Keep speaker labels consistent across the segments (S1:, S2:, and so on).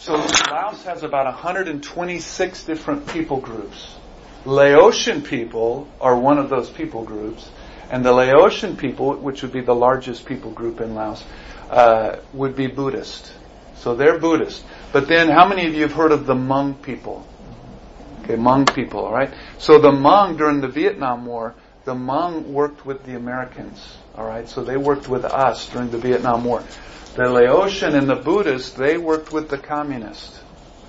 S1: So Laos has about 126 different people groups. Laotian people are one of those people groups, and the Laotian people, which would be the largest people group in Laos, uh, would be Buddhist. So they're Buddhist. But then, how many of you have heard of the Hmong people? Okay, Hmong people, alright? So the Hmong during the Vietnam War, the Hmong worked with the Americans, alright? So they worked with us during the Vietnam War. The Laotian and the Buddhists, they worked with the communists.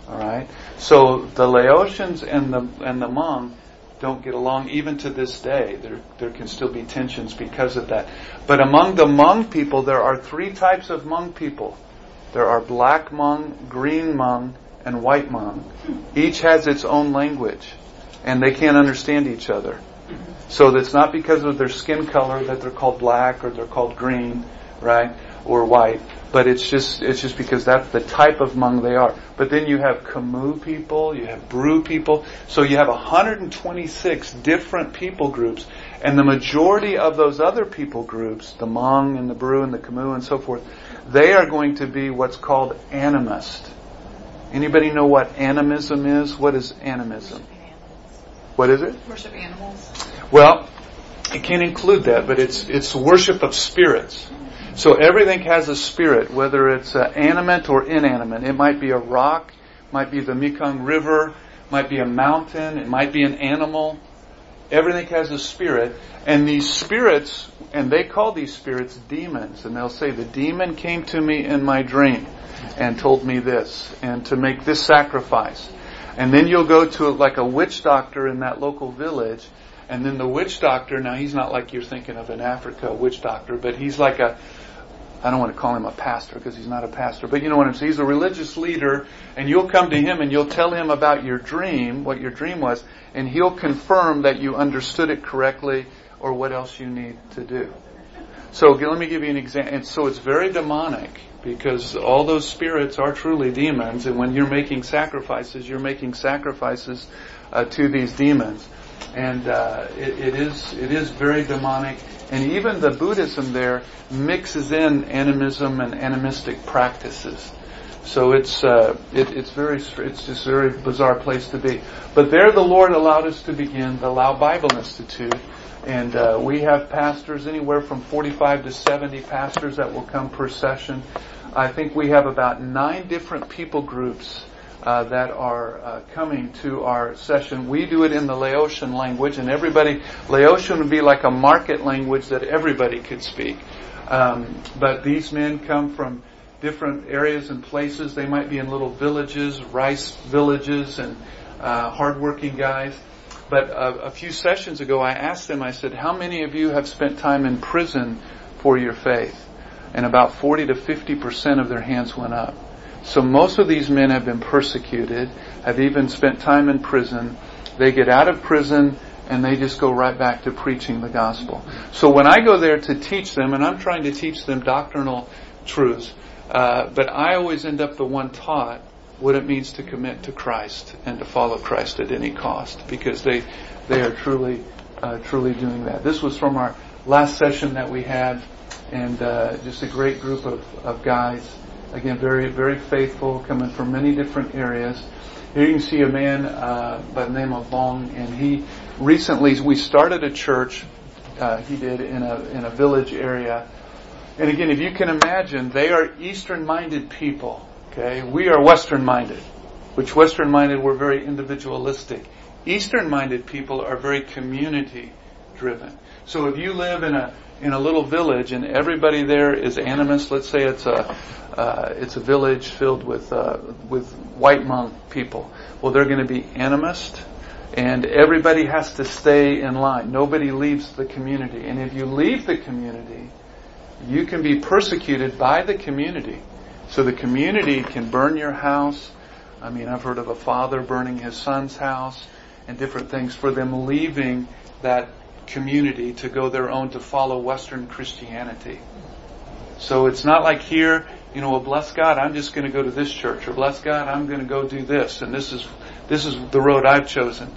S1: Alright? So the Laotians and the and the Hmong don't get along even to this day. There there can still be tensions because of that. But among the Hmong people there are three types of Hmong people. There are black Hmong, green Hmong, and white Hmong. Each has its own language. And they can't understand each other. So it's not because of their skin color that they're called black or they're called green, right? Or white but it's just it's just because that's the type of Hmong they are. But then you have Khmu people, you have Bru people, so you have 126 different people groups, and the majority of those other people groups, the Hmong and the Bru and the Khmu and so forth, they are going to be what's called animist. Anybody know what animism is? What is animism? What is it?
S2: Worship animals.
S1: Well, it can include that, but it's it's worship of spirits. So everything has a spirit, whether it's uh, animate or inanimate. It might be a rock, might be the Mekong River, might be a mountain, it might be an animal. Everything has a spirit, and these spirits, and they call these spirits demons, and they'll say, the demon came to me in my dream and told me this, and to make this sacrifice. And then you'll go to like a witch doctor in that local village, and then the witch doctor, now he's not like you're thinking of in Africa, a witch doctor, but he's like a, I don't want to call him a pastor because he's not a pastor, but you know what I'm saying? He's a religious leader and you'll come to him and you'll tell him about your dream, what your dream was, and he'll confirm that you understood it correctly or what else you need to do. So let me give you an example. And so it's very demonic because all those spirits are truly demons and when you're making sacrifices, you're making sacrifices uh, to these demons. And uh, it, it is it is very demonic and even the Buddhism there mixes in animism and animistic practices. So it's uh, it, it's very it's just a very bizarre place to be. But there, the Lord allowed us to begin the Lao Bible Institute, and uh, we have pastors anywhere from 45 to 70 pastors that will come per session. I think we have about nine different people groups uh, that are uh, coming to our session. We do it in the Laotian language, and everybody, Laotian would be like a market language that everybody could speak. Um, but these men come from different areas and places. They might be in little villages, rice villages, and uh, hardworking guys. But a, a few sessions ago, I asked them, I said, how many of you have spent time in prison for your faith? And about 40 to 50 percent of their hands went up. So most of these men have been persecuted, have even spent time in prison. They get out of prison and they just go right back to preaching the gospel. So when I go there to teach them, and I'm trying to teach them doctrinal truths, uh, but I always end up the one taught what it means to commit to Christ and to follow Christ at any cost, because they they are truly uh, truly doing that. This was from our last session that we had, and uh, just a great group of, of guys Again, very, very faithful, coming from many different areas. Here you can see a man uh, by the name of Long, and he recently we started a church. Uh, he did in a in a village area, and again, if you can imagine, they are Eastern-minded people. Okay, we are Western-minded, which Western-minded we're very individualistic. Eastern-minded people are very community-driven. So if you live in a in a little village and everybody there is animist, let's say it's a uh, it's a village filled with uh, with white Hmong people. Well, they're going to be animist, and everybody has to stay in line. Nobody leaves the community, and if you leave the community, you can be persecuted by the community. So the community can burn your house. I mean, I've heard of a father burning his son's house and different things for them leaving that community to go their own to follow Western Christianity. So it's not like here you know, well, bless God, I'm just going to go to this church, or bless God, I'm going to go do this, and this is this is the road I've chosen.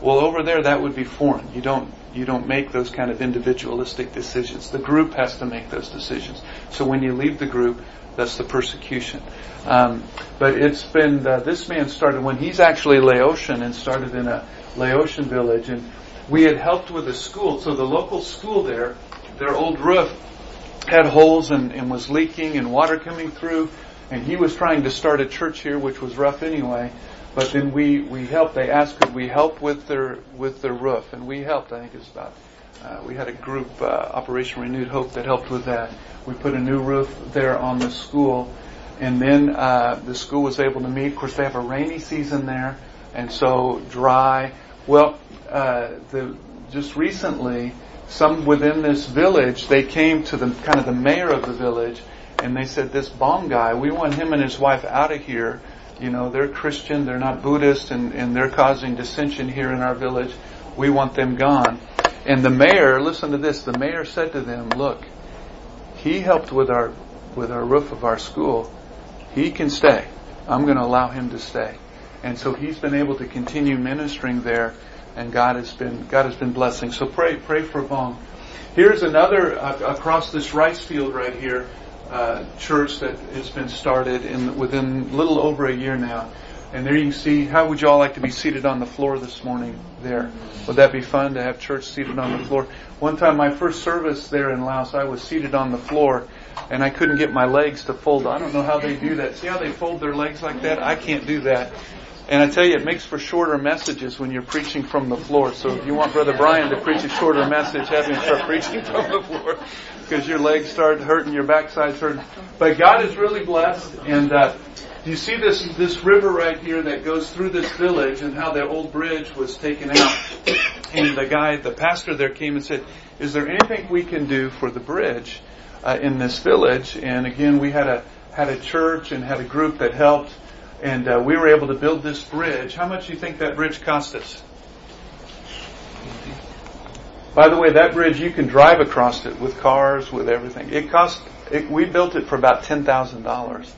S1: Well, over there, that would be foreign. You don't you don't make those kind of individualistic decisions. The group has to make those decisions. So when you leave the group, that's the persecution. Um, but it's been uh, this man started when he's actually Laotian and started in a Laotian village, and we had helped with a school. So the local school there, their old roof had holes and, and was leaking and water coming through, and he was trying to start a church here, which was rough anyway. But then we, we helped. They asked, could we help with their with their roof, and we helped. I think it's about. Uh, we had a group, uh, Operation Renewed Hope, that helped with that. We put a new roof there on the school, and then uh, the school was able to meet. Of course, they have a rainy season there, and so dry. Well, uh, the just recently, some within this village, they came to the kind of the mayor of the village, and they said, "This Bong guy, we want him and his wife out of here." you know, they're Christian, they're not Buddhist, and, and they're causing dissension here in our village. We want them gone. And the mayor, listen to this, the mayor said to them, look, he helped with our, with our roof of our school. He can stay. I'm going to allow him to stay. And so he's been able to continue ministering there, and God has been, God has been blessing. So pray, pray for Bong. Here's another, uh, across this rice field right here, uh, church that has been started in within little over a year now. And there you can see, how would you all like to be seated on the floor this morning there? Would that be fun to have church seated on the floor? One time, my first service there in Laos, I was seated on the floor and I couldn't get my legs to fold. I don't know how they do that. See how they fold their legs like that? I can't do that. And I tell you, it makes for shorter messages when you're preaching from the floor. So if you want Brother Brian to preach a shorter message, have him start preaching from the floor because your legs start hurting, your backside's hurting. But God is really blessed, and uh, you see this this river right here that goes through this village, and how the old bridge was taken out. And the guy, the pastor there, came and said, "Is there anything we can do for the bridge uh, in this village?" And again, we had a had a church and had a group that helped and uh, we were able to build this bridge. How much do you think that bridge cost us? By the way, that bridge you can drive across it with cars, with everything. It cost. It, we built it for about ten thousand dollars.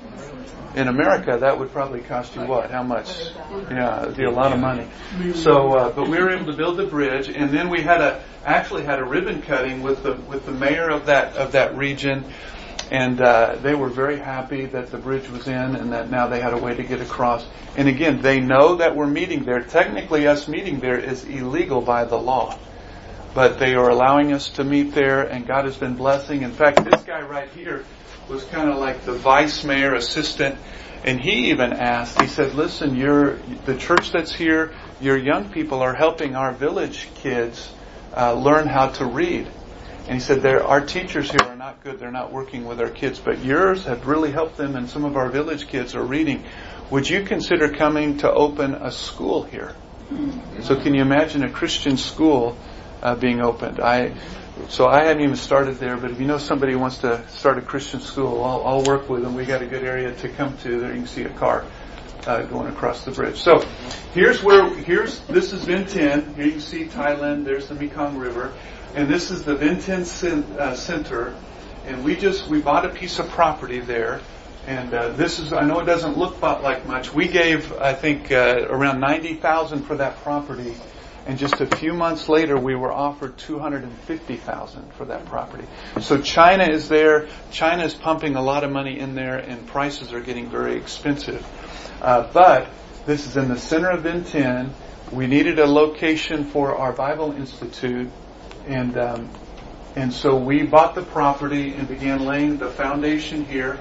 S1: In America, that would probably cost you what? How much? Yeah, it'd be a lot of money. So, uh, but we were able to build the bridge, and then we had a actually had a ribbon cutting with the with the mayor of that of that region and uh, they were very happy that the bridge was in and that now they had a way to get across. And again, they know that we're meeting there. Technically, us meeting there is illegal by the law, but they are allowing us to meet there, and God has been blessing. In fact, this guy right here was kind of like the vice mayor assistant, and he even asked. He said, "Listen, you're the church that's here. Your young people are helping our village kids uh, learn how to read." And he said, there, our teachers here are not good. They're not working with our kids, but yours have really helped them and some of our village kids are reading. Would you consider coming to open a school here? So can you imagine a Christian school uh, being opened? I, so I haven't even started there, but if you know somebody who wants to start a Christian school, I'll, I'll work with them. We got a good area to come to. There you can see a car uh, going across the bridge. So here's where here's this is Vientiane. Here you can see Thailand. There's the Mekong River and this is the Vientiane uh, Center, and we just we bought a piece of property there, and uh, this is I know it doesn't look like much. We gave I think uh, around ninety thousand for that property, and just a few months later we were offered two hundred and fifty thousand for that property. So China is there. China is pumping a lot of money in there, and prices are getting very expensive. Uh, but this is in the center of Vientiane. We needed a location for our Bible Institute and um, and so we bought the property and began laying the foundation here.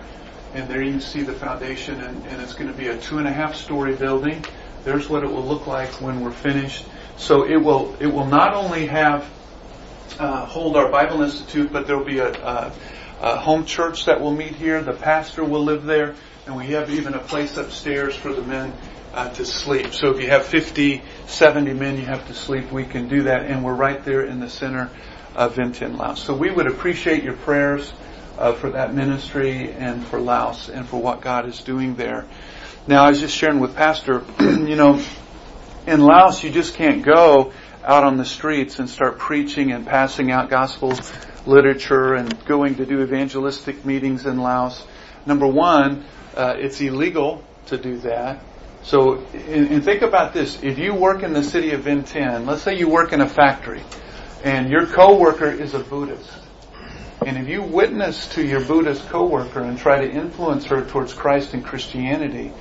S1: And there you can see the foundation, and, and it's going to be a two and a half story building. There's what it will look like when we're finished. So it will it will not only have uh, hold our Bible Institute, but there will be a, a, a home church that will meet here. The pastor will live there, and we have even a place upstairs for the men uh, to sleep. So if you have 50, 70 men you have to sleep, we can do that. And we're right there in the center of Vientiane, Laos. So we would appreciate your prayers uh, for that ministry and for Laos and for what God is doing there. Now, I was just sharing with Pastor, you know, in Laos you just can't go out on the streets and start preaching and passing out gospel literature and going to do evangelistic meetings in Laos. Number one, uh, it's illegal to do that. So, and, think about this. If you work in the city of Vientiane, let's say you work in a factory, and your coworker is a Buddhist, and if you witness to your Buddhist coworker and try to influence her towards Christ and Christianity,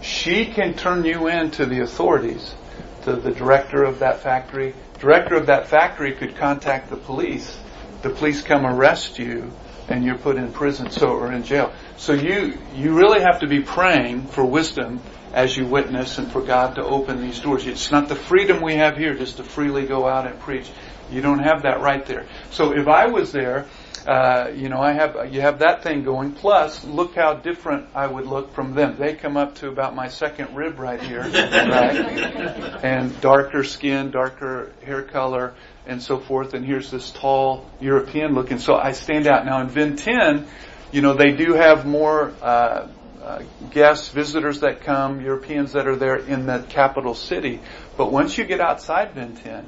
S1: she can turn you in to the authorities, to the director of that factory. Director of that factory could contact the police. The police come arrest you and you're put in prison so or in jail. So you you really have to be praying for wisdom as you witness and for God to open these doors. It's not the freedom we have here just to freely go out and preach. You don't have that right there. So if I was there uh, you know, I have you have that thing going. Plus, look how different I would look from them. They come up to about my second rib right here, right? and darker skin, darker hair color, and so forth. And here's this tall European looking. So I stand out. Now in Vientiane, you know, they do have more uh, uh, guests, visitors that come, Europeans that are there in the capital city. But once you get outside Vientiane,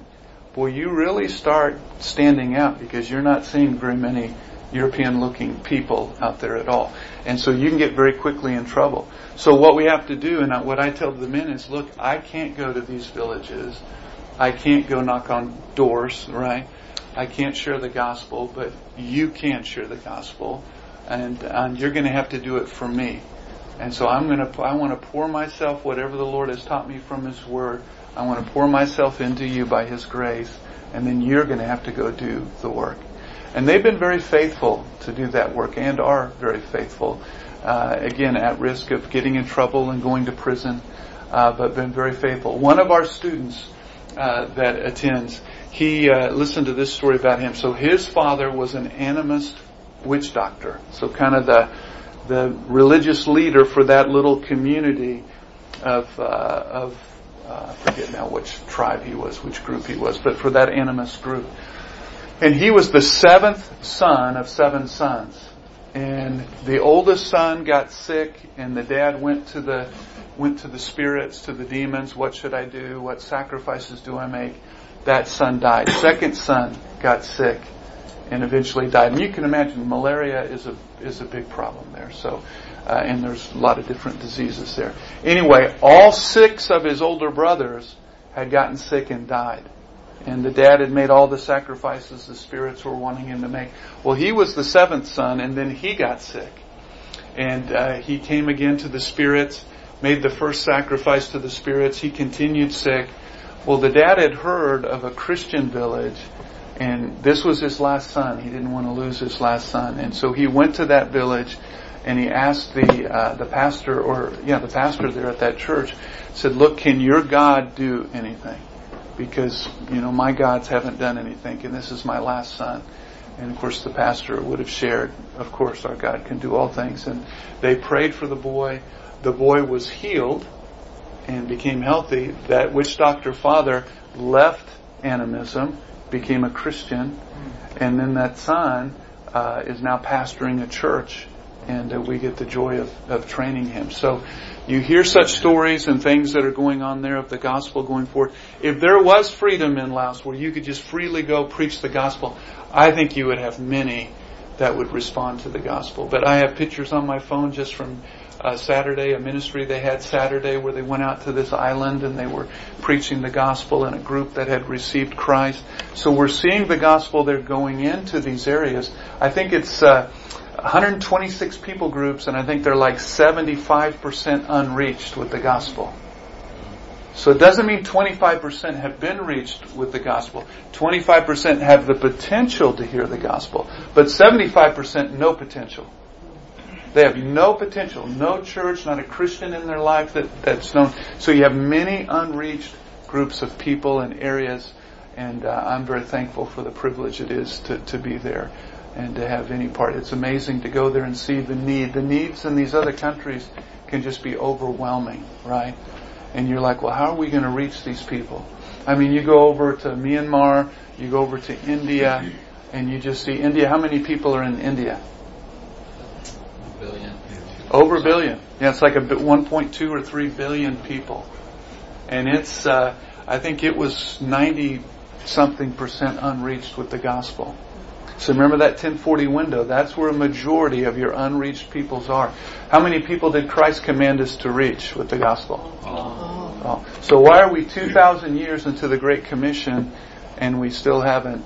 S1: will you really start standing out because you're not seeing very many European looking people out there at all. And so you can get very quickly in trouble. So what we have to do and what I tell the men is, look, I can't go to these villages. I can't go knock on doors, right? I can't share the gospel, but you can share the gospel and, and you're going to have to do it for me. And so I'm going to, I want to pour myself whatever the Lord has taught me from His Word I want to pour myself into you by His grace, and then you're going to have to go do the work. And they've been very faithful to do that work and are very faithful. Uh, again, at risk of getting in trouble and going to prison, uh, but been very faithful. One of our students uh, that attends, he uh, listened to this story about him. So his father was an animist witch doctor. So kind of the the religious leader for that little community of uh, of uh, I forget now which tribe he was, which group he was, but for that animist group. And he was the seventh son of seven sons. And the oldest son got sick and the dad went to the, went to the spirits, to the demons. What should I do? What sacrifices do I make? That son died. Second son got sick and eventually died. And you can imagine malaria is a, is a big problem there. So, uh, and there's a lot of different diseases there. Anyway, all six of his older brothers had gotten sick and died. And the dad had made all the sacrifices the spirits were wanting him to make. Well, he was the seventh son, and then he got sick. And uh, he came again to the spirits, made the first sacrifice to the spirits. He continued sick. Well, the dad had heard of a Christian village, and this was his last son. He didn't want to lose his last son. And so he went to that village and he asked the uh, the pastor or yeah the pastor there at that church said, "Look, can your God do anything? Because you know my gods haven't done anything, and this is my last son." And of course, the pastor would have shared, "Of course, our God can do all things." And they prayed for the boy. The boy was healed and became healthy. That witch doctor father left animism, became a Christian, and then that son uh, is now pastoring a church and uh, we get the joy of, of training him. So you hear such stories and things that are going on there of the gospel going forward. If there was freedom in Laos where you could just freely go preach the gospel, I think you would have many that would respond to the gospel. But I have pictures on my phone just from uh, Saturday, a ministry they had Saturday where they went out to this island and they were preaching the gospel in a group that had received Christ. So we're seeing the gospel there going into these areas. I think it's uh, 126 people groups, and I think they're like 75% unreached with the gospel. So it doesn't mean 25% have been reached with the gospel. 25% have the potential to hear the gospel, but 75% no potential. They have no potential, no church, not a Christian in their life that, that's known. So you have many unreached groups of people and areas, and uh, I'm very thankful for the privilege it is to, to be there and to have any part. It's amazing to go there and see the need. The needs in these other countries can just be overwhelming, right? And you're like, well, how are we going to reach these people? I mean, you go over to Myanmar, you go over to India, and you just see India. How many people are in India? Over a billion. Yeah, it's like a 1.2 or 3 billion people. And it's, uh, I think it was 90 something percent unreached with the gospel. So remember that 1040 window. That's where a majority of your unreached peoples are. How many people did Christ command us to reach with the gospel? Oh. So why are we 2,000 years into the Great Commission and we still haven't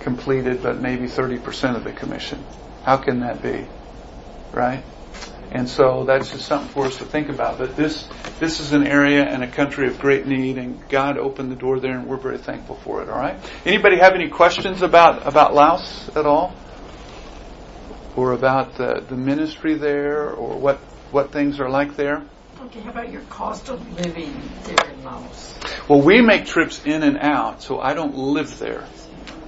S1: completed but maybe 30% of the commission? How can that be? Right? And so that's just something for us to think about. But this, this is an area and a country of great need and God opened the door there and we're very thankful for it, alright? Anybody have any questions about, about Laos at all? Or about the, the ministry there or what, what things are like there?
S3: Okay, how about your cost of living there in Laos?
S1: Well, we make trips in and out, so I don't live there.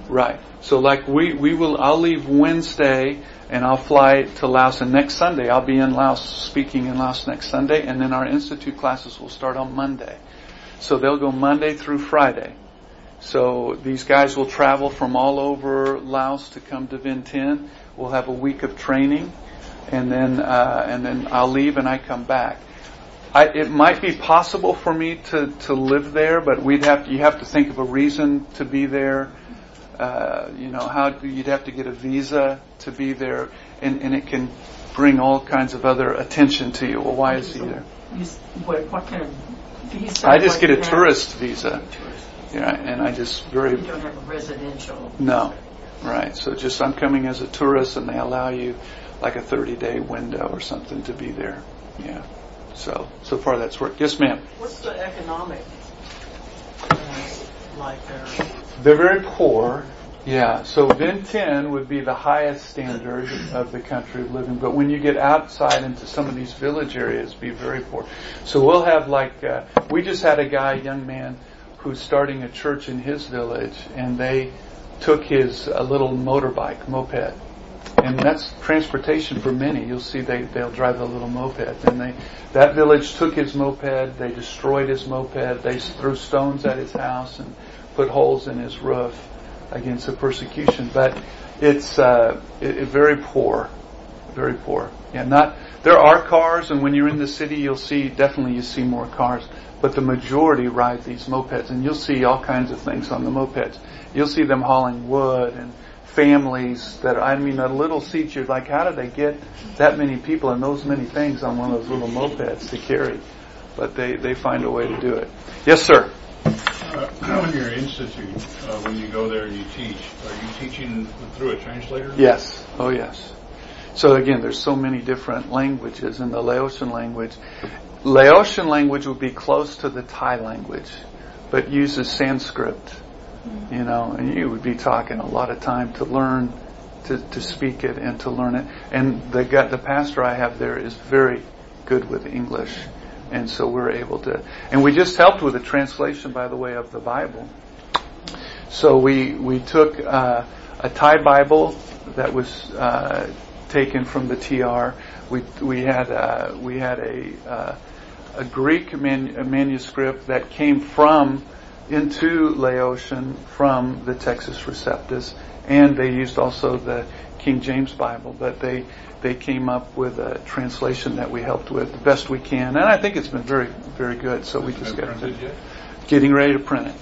S1: Right. So like we, we will, I'll leave Wednesday and I'll fly to Laos and next Sunday I'll be in Laos speaking in Laos next Sunday and then our institute classes will start on Monday. So they'll go Monday through Friday. So these guys will travel from all over Laos to come to Vientiane. We'll have a week of training and then, uh, and then I'll leave and I come back. I, it might be possible for me to, to live there, but we'd have to, you have to think of a reason to be there. Uh, you know, how you'd have to get a visa to be there, and, and it can bring all kinds of other attention to you. Well, why is he there?
S3: What, what kind of visa?
S1: I just get a
S3: have?
S1: tourist visa.
S3: Tourist.
S1: Yeah, and I just very
S3: You don't have a residential.
S1: no, right. So just I'm coming as a tourist, and they allow you like a 30 day window or something to be there. Yeah. So so far that's worked. Yes, ma'am.
S4: What's the economic like there?
S1: They're very poor. Yeah, so Vientiane would be the highest standard of the country of living, but when you get outside into some of these village areas, be very poor. So we'll have like, uh, we just had a guy, a young man, who's starting a church in his village, and they took his a little motorbike, moped, and that's transportation for many. You'll see they they'll drive a little moped, and they that village took his moped, they destroyed his moped, they threw stones at his house and put holes in his roof against the persecution. But it's uh, it, it very poor, very poor. Yeah, not there are cars, and when you're in the city, you'll see definitely you see more cars. But the majority ride these mopeds, and you'll see all kinds of things on the mopeds. You'll see them hauling wood and families that I mean a little seat. You're like, how do they get that many people and those many things on one of those little mopeds to carry? But they they find a way to do it. Yes, sir.
S5: Uh, in your institute, uh, when you go there and you teach, are you teaching through a translator?
S1: Yes. Oh, yes. So again, there's so many different languages in the Laotian language. Laotian language would be close to the Thai language, but uses Sanskrit. You know, and you would be talking a lot of time to learn to, to speak it and to learn it. And the the pastor I have there is very good with English. And so we're able to, and we just helped with a translation, by the way, of the Bible. So we, we took, uh, a Thai Bible that was, uh, taken from the TR. We, we had, uh, we had a, uh, a Greek man, a manuscript that came from, into Laotian from the Textus Receptus, and they used also the King James Bible, but they, they came up with a translation that we helped with the best we can, and I think it's been very, very good. So we just got
S5: yet?
S1: getting ready to print it.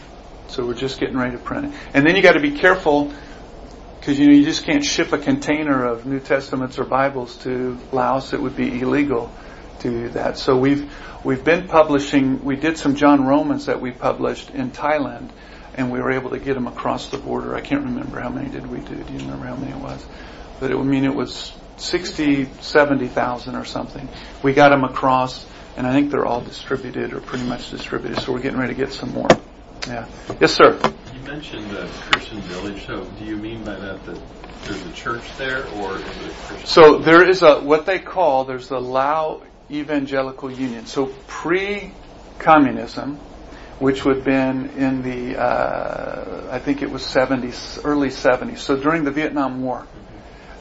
S1: So we're just getting ready to print it, and then you got to be careful because you know you just can't ship a container of New Testaments or Bibles to Laos. It would be illegal to do that. So we've we've been publishing. We did some John Romans that we published in Thailand, and we were able to get them across the border. I can't remember how many did we do. Do you remember how many it was? But it would mean it was 60, 70,000 or something. We got them across, and I think they're all distributed or pretty much distributed. So we're getting ready to get some more. Yeah. Yes, sir.
S6: You mentioned the Christian village, so do you mean by that that there's a church there, or is it a Christian?
S1: So there is a what they call there's the Lao Evangelical Union. So pre-communism, which would have been in the uh, I think it was 70s, early 70s. So during the Vietnam War,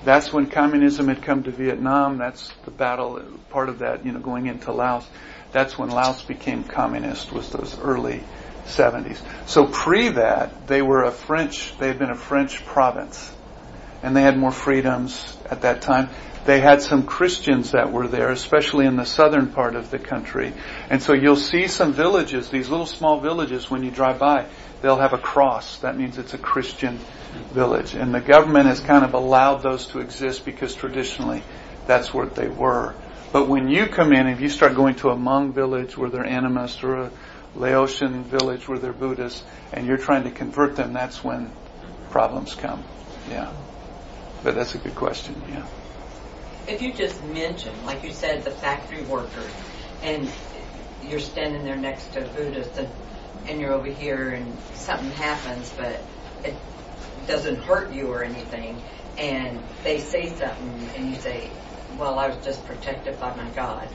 S1: that's when communism had come to Vietnam. That's the battle, part of that, you know, going into Laos. That's when Laos became communist. Was those early 70s. So pre that, they were a French. They had been a French province. and they had more freedoms at that time. They had some Christians that were there, especially in the southern part of the country. And so you'll see some villages, these little small villages when you drive by, they'll have a cross. That means it's a Christian village. And the government has kind of allowed those to exist because traditionally that's what they were. But when you come in, if you start going to a Hmong village where they're animists or a Laotian village where they're Buddhists, and you're trying to convert them, that's when problems come. Yeah. But that's a good question, yeah.
S4: If you just mention, like you said, the factory workers, and you're standing there next to a Buddhist, and, and you're over here, and something happens, but it doesn't hurt you or anything, and they say something, and you say, well, I was just protected by my God.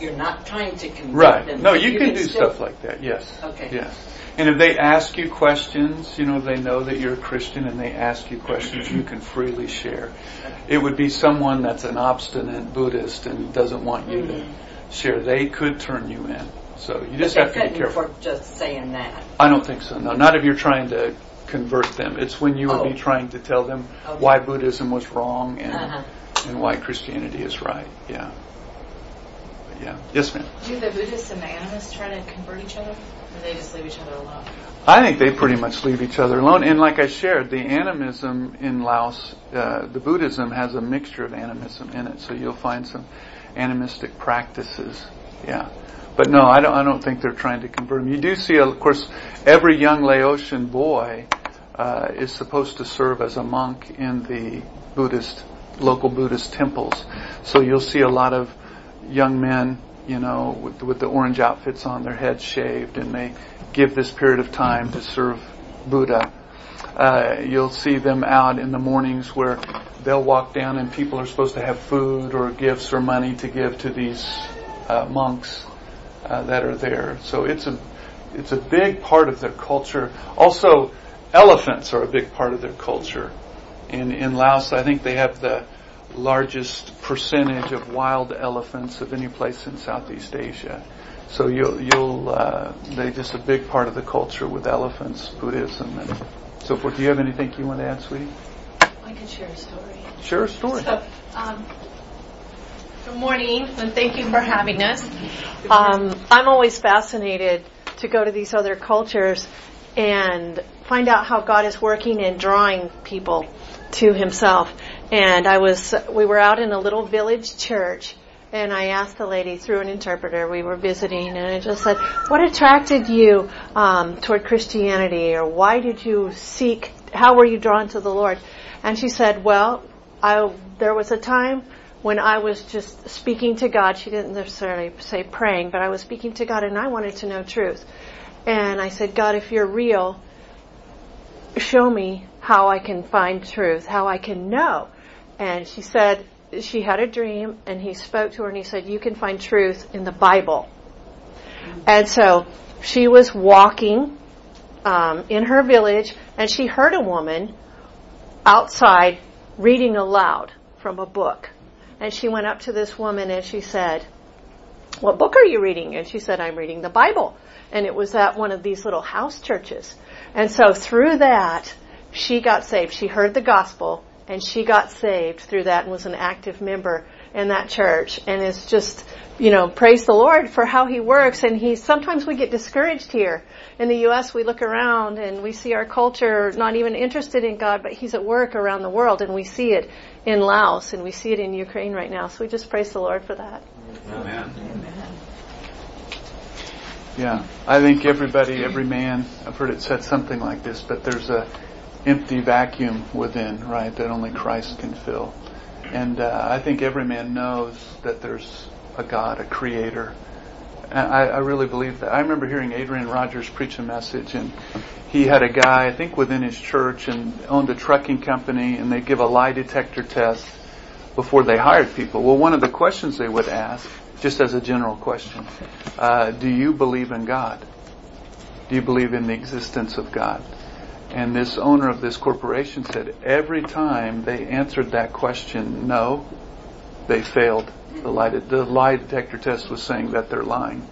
S4: You're not trying to convince
S1: Right.
S4: them.
S1: Right.
S4: No,
S1: you can do
S4: still-
S1: stuff like that, yes.
S4: Okay.
S1: Yes. And if they ask you questions, you know, they know that you're a Christian and they ask you questions, you can freely share. It would be someone that's an obstinate Buddhist and doesn't want you to share. They could turn you in. So you just have to be careful.
S4: for just saying that.
S1: I don't think so. No, not if you're trying to convert them. It's when you would
S4: Oh.
S1: be trying to tell them
S4: Okay.
S1: why Buddhism was wrong and
S4: Uh-huh.
S1: and why Christianity is right. Yeah. Yeah. Yes, ma'am.
S7: Do the Buddhists and the animists try to convert each other? Or they just leave each other alone?
S1: I think they pretty much leave each other alone. And like I shared, the animism in Laos, uh, the Buddhism has a mixture of animism in it. So you'll find some animistic practices. Yeah. But no, I don't, I don't think they're trying to convert them. You do see, of course, every young Laotian boy uh, is supposed to serve as a monk in the Buddhist, local Buddhist temples. So you'll see a lot of young men, you know, with, with the orange outfits on, their heads shaved, and they give this period of time to serve Buddha. Uh, you'll see them out in the mornings where they'll walk down and people are supposed to have food or gifts or money to give to these uh, monks uh, that are there. So it's a it's a big part of their culture. Also, elephants are a big part of their culture. In in Laos, I think they have the largest percentage of wild elephants of any place in Southeast Asia. So you'll you'll uh, they just a big part of the culture with elephants, Buddhism, and so forth. Do you have anything you want to add, sweetie?
S7: I could share a story.
S1: Share a story.
S7: So, um, good morning, and thank you for having us. Um, I'm always fascinated to go to these other cultures and find out how God is working and drawing people to Himself. And I was, we were out in a little village church, and I asked the lady through an interpreter. We were visiting, and I just said, "What attracted you um, toward Christianity, or why did you seek? How were you drawn to the Lord?" And she said, "Well, I there was a time when I was just speaking to God. She didn't necessarily say praying, but I was speaking to God, and I wanted to know truth. And I said, God, if you're real, show me how I can find truth, how I can know. And she said she had a dream, and he spoke to her, and he said, You can find truth in the Bible. And so she was walking um, in her village, and she heard a woman outside reading aloud from a book. And she went up to this woman and she said, What book are you reading? And she said, I'm reading the Bible. And it was at one of these little house churches. And so through that, she got saved. She heard the gospel and she got saved through that and was an active member in that church. And it's just, you know, praise the Lord for how He works. And He, sometimes we get discouraged here. In the U.S., we look around and we see our culture not even interested in God, but He's at work around the world and we see it in Laos and we see it in Ukraine right now. So we just praise the Lord for that.
S6: Amen.
S1: Yeah, I think everybody, every man, I've heard it said something like this, but there's a empty vacuum within, right, that only Christ can fill. And uh, I think every man knows that there's a God, a creator. And I, I really believe that. I remember hearing Adrian Rogers preach a message and he had a guy, I think within his church and owned a trucking company and they give a lie detector test before they hired people. Well, one of the questions they would ask, just as a general question, uh, do you believe in God? Do you believe in the existence of God? And this owner of this corporation said every time they answered that question, no, they failed. The lie, the lie detector test was saying that they're lying.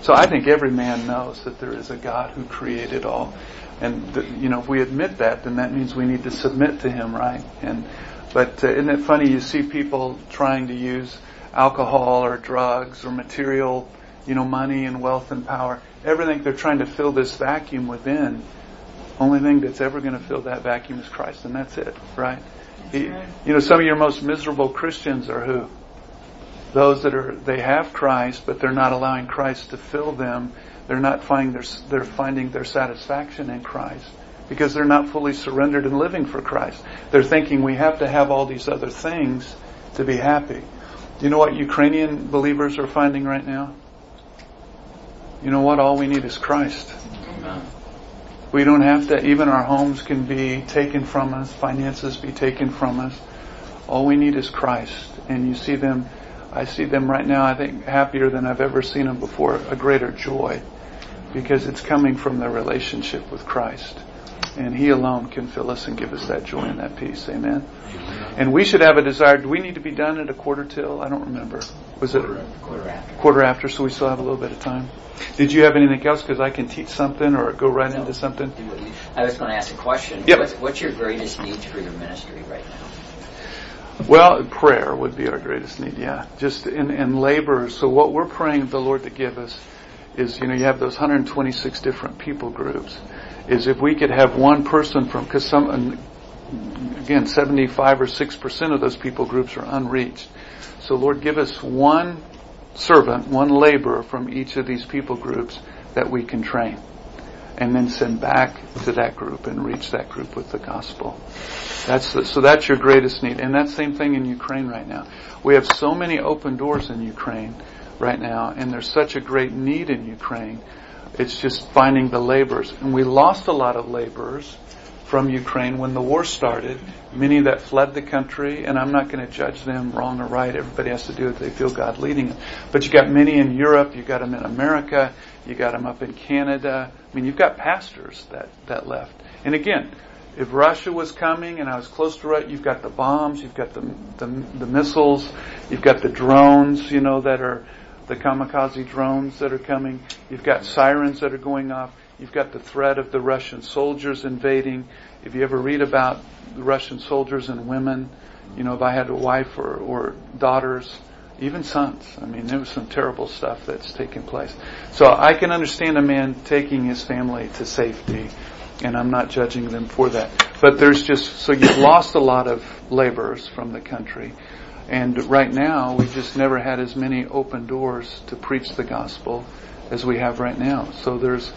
S1: So I think every man knows that there is a God who created all. And, the, you know, if we admit that, then that means we need to submit to Him, right? And, but uh, isn't it funny you see people trying to use alcohol or drugs or material, you know, money and wealth and power. Everything they're trying to fill this vacuum within. Only thing that's ever going to fill that vacuum is Christ, and that's it, right? He, you know, some of your most miserable Christians are who? Those that are they have Christ, but they're not allowing Christ to fill them. They're not finding their they're finding their satisfaction in Christ because they're not fully surrendered and living for Christ. They're thinking we have to have all these other things to be happy. Do you know what Ukrainian believers are finding right now? You know what? All we need is Christ.
S2: Amen.
S1: We don't have to, even our homes can be taken from us, finances be taken from us. All we need is Christ. And you see them, I see them right now, I think, happier than I've ever seen them before, a greater joy. Because it's coming from their relationship with Christ. And He alone can fill us and give us that joy and that peace. Amen. And we should have a desire. Do we need to be done at a quarter till? I don't remember. Was it
S2: Quarter after.
S1: quarter after? So we still have a little bit of time. Did you have anything else? Because I can teach something or go right into something.
S8: I was going to ask a question.
S1: Yep.
S8: What's, what's your greatest need for your ministry right now?
S1: Well, prayer would be our greatest need. Yeah, just in, in labor. So what we're praying the Lord to give us is, you know, you have those 126 different people groups. Is if we could have one person from, because some, again, 75 or 6 percent of those people groups are unreached. So Lord, give us one servant, one laborer from each of these people groups that we can train. And then send back to that group and reach that group with the gospel. That's the, so that's your greatest need. And that same thing in Ukraine right now. We have so many open doors in Ukraine right now, and there's such a great need in Ukraine. It's just finding the laborers. And we lost a lot of laborers from Ukraine when the war started. Many that fled the country, and I'm not going to judge them wrong or right. Everybody has to do what they feel God leading them. But you got many in Europe, you got them in America, you got them up in Canada. I mean, you've got pastors that, that left. And again, if Russia was coming and I was close to Russia, you've got the bombs, you've got the, the, the missiles, you've got the drones, you know, that are the kamikaze drones that are coming. You've got sirens that are going off. You've got the threat of the Russian soldiers invading. If you ever read about the Russian soldiers and women, you know, if I had a wife or, or daughters, even sons, I mean, there was some terrible stuff that's taking place. So I can understand a man taking his family to safety, and I'm not judging them for that. But there's just, so you've lost a lot of laborers from the country. And right now, we've just never had as many open doors to preach the gospel as we have right now. So there's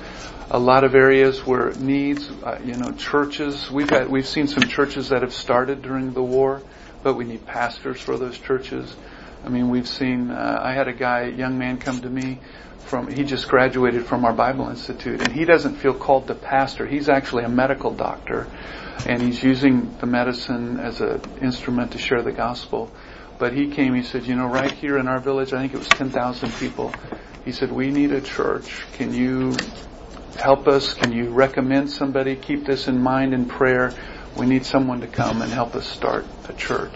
S1: a lot of areas where needs, uh, you know, churches. We've had we've seen some churches that have started during the war, but we need pastors for those churches. I mean, we've seen. Uh, I had a guy, a young man, come to me from. He just graduated from our Bible Institute, and he doesn't feel called to pastor. He's actually a medical doctor, and he's using the medicine as an instrument to share the gospel. But he came. He said, you know, right here in our village, I think it was ten thousand people. He said, we need a church. Can you help us? Can you recommend somebody? Keep this in mind in prayer. We need someone to come and help us start a church.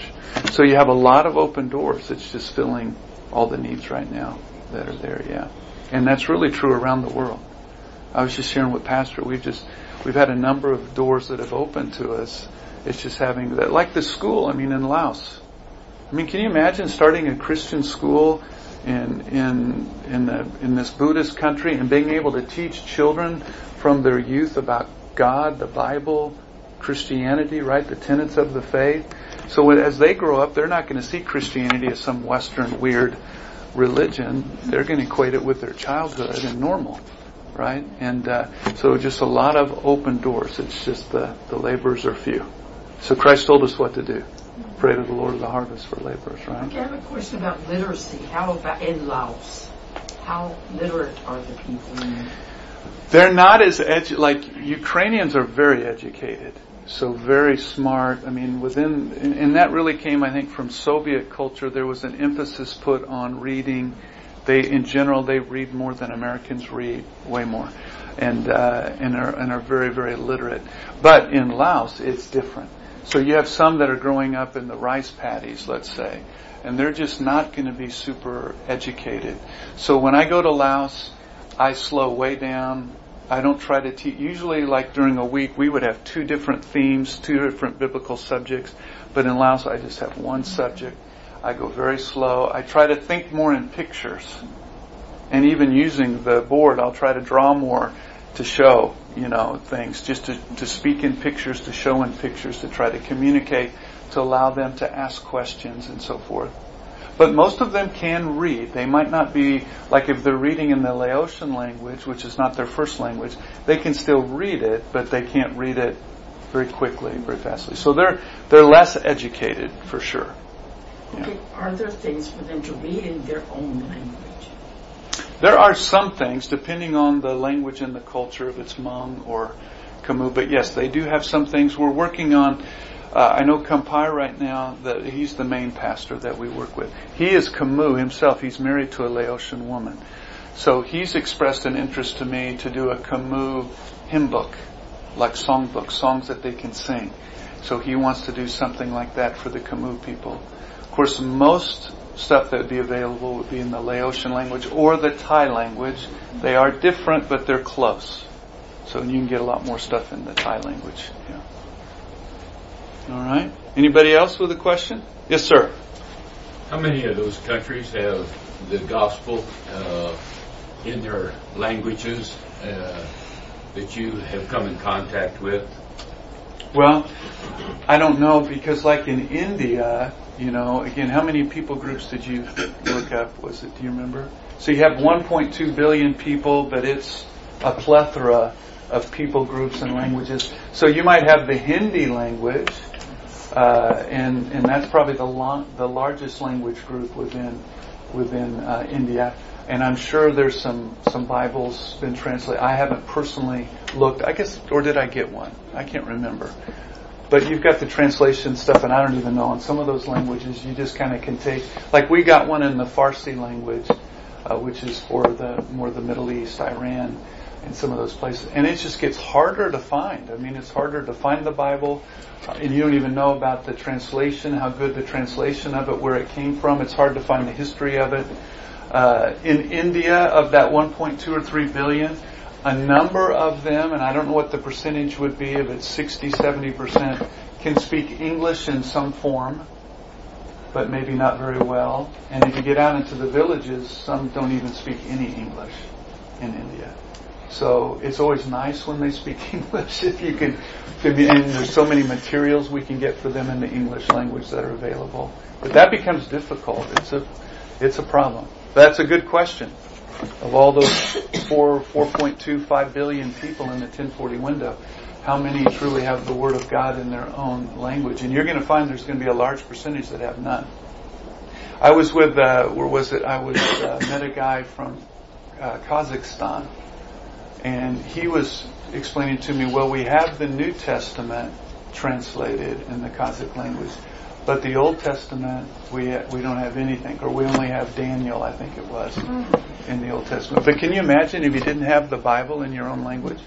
S1: So you have a lot of open doors. It's just filling all the needs right now that are there, yeah. And that's really true around the world. I was just sharing with Pastor, we've just, we've had a number of doors that have opened to us. It's just having that, like the school, I mean, in Laos. I mean, can you imagine starting a Christian school in in in the in this Buddhist country and being able to teach children from their youth about God, the Bible, Christianity, right? The tenets of the faith. So as they grow up, they're not going to see Christianity as some Western weird religion. They're going to equate it with their childhood and normal, right? And uh, so just a lot of open doors. It's just the the laborers are few. So Christ told us what to do. Pray to the Lord of the harvest for laborers, right?
S3: Okay, I have a question about literacy. How about in Laos? How literate are the people? In
S1: They're not as edu- like Ukrainians are very educated, so very smart. I mean, within and and that really came, I think, from Soviet culture. There was an emphasis put on reading. They, in general, they read more than Americans read, way more, and uh, and are and are very very literate. But in Laos, it's different. So you have some that are growing up in the rice paddies, let's say, and they're just not going to be super educated. So when I go to Laos, I slow way down. I don't try to teach. Usually, like during a week, we would have two different themes, two different biblical subjects. But in Laos, I just have one subject. I go very slow. I try to think more in pictures. And even using the board, I'll try to draw more to show, you know, things, just to, to speak in pictures, to show in pictures, to try to communicate, to allow them to ask questions and so forth. But most of them can read. They might not be, like if they're reading in the Laotian language, which is not their first language, they can still read it, but they can't read it very quickly, very fastly. So they're, they're less educated, for sure. Yeah.
S3: Okay, are there things for them to read in their own language?
S1: There are some things, depending on the language and the culture, if it's Hmong or Khmu, but yes, they do have some things. We're working on uh, I know Kampai right now, that he's the main pastor that we work with. He is Khmu himself. He's married to a Laotian woman. So he's expressed an interest to me to do a Khmu hymn book, like songbook, songs that they can sing. So he wants to do something like that for the Khmu people. Of course, most stuff that would be available would be in the Laotian language or the Thai language. They are different, but they're close. So you can get a lot more stuff in the Thai language. Yeah. All right. Anybody else with a question? Yes, sir.
S9: How many of those countries have the gospel uh, in their languages uh, that you have come in contact with?
S1: Well, I don't know because, like in India, you know, again, how many people groups did you look up? Was it? Do you remember? So you have 1.2 billion people, but it's a plethora of people groups and languages. So you might have the Hindi language, uh, and and that's probably the long, the largest language group within within uh, India. And I'm sure there's some some Bibles been translated. I haven't personally looked. I guess, or did I get one? I can't remember. But you've got the translation stuff, and I don't even know. In some of those languages, you just kind of can take. Like we got one in the Farsi language, uh, which is for the more the Middle East, Iran, and some of those places. And it just gets harder to find. I mean, it's harder to find the Bible and you don't even know about the translation, how good the translation of it, where it came from. It's hard to find the history of it. Uh, in India, of that 1.2 or 3 billion, a number of them, and I don't know what the percentage would be, if it's 60, 70%, can speak English in some form, but maybe not very well. And if you get out into the villages, some don't even speak any English in India. So it's always nice when they speak English if you can, and there's so many materials we can get for them in the English language that are available. But that becomes difficult. It's a, it's a problem. That's a good question. Of all those four, 4.25 billion people in the 1040 window, how many truly have the Word of God in their own language? And you're going to find there's going to be a large percentage that have none. I was with, uh, where was it? I was, uh, met a guy from uh, Kazakhstan and he was explaining to me, well, we have the New Testament translated in the Kazakh language, but the Old Testament we we don't have anything, or we only have Daniel, I think it was, mm-hmm. in the Old Testament. But can you imagine if you didn't have the Bible in your own language?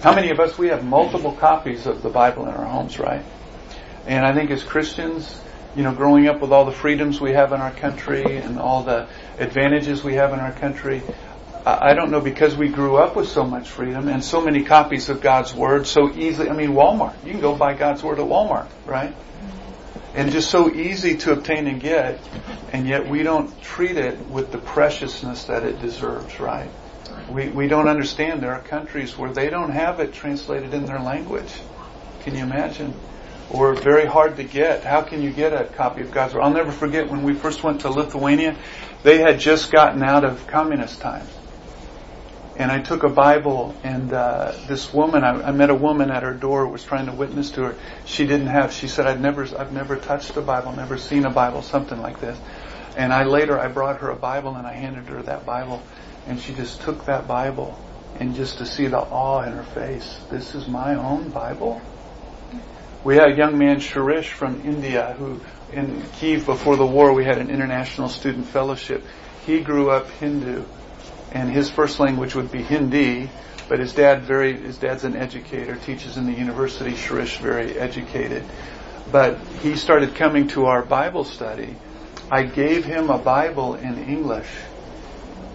S1: How many of us we have multiple copies of the Bible in our homes, right? And I think as Christians, you know, growing up with all the freedoms we have in our country and all the advantages we have in our country, I don't know because we grew up with so much freedom and so many copies of God's Word so easily. I mean, Walmart. You can go buy God's Word at Walmart, right? And just so easy to obtain and get, and yet we don't treat it with the preciousness that it deserves, right? We, we don't understand there are countries where they don't have it translated in their language. Can you imagine? Or very hard to get. How can you get a copy of God's Word? I'll never forget when we first went to Lithuania, they had just gotten out of communist times and I took a Bible, and uh, this woman, I, I met a woman at her door, was trying to witness to her. She didn't have. She said, "I've never, I've never touched a Bible, never seen a Bible, something like this." And I later, I brought her a Bible, and I handed her that Bible, and she just took that Bible, and just to see the awe in her face. This is my own Bible. We had a young man, Sharish, from India, who in Kiev before the war, we had an international student fellowship. He grew up Hindu and his first language would be Hindi, but his dad very his dad's an educator, teaches in the university, Shrish, very educated. But he started coming to our Bible study. I gave him a Bible in English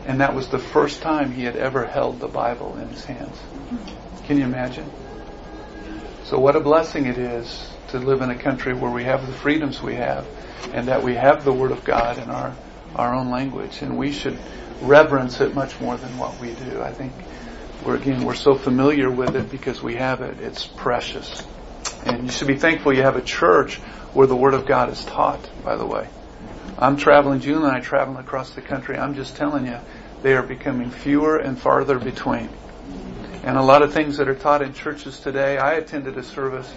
S1: And that was the first time he had ever held the Bible in his hands. Can you imagine? So what a blessing it is to live in a country where we have the freedoms we have and that we have the Word of God in our, our own language. And we should reverence it much more than what we do. I think we're, again, we're so familiar with it because we have it. It's precious. And you should be thankful you have a church where the Word of God is taught, by the way. I'm traveling, June and I traveling across the country. I'm just telling you, they are becoming fewer and farther between. And a lot of things that are taught in churches today. I attended a service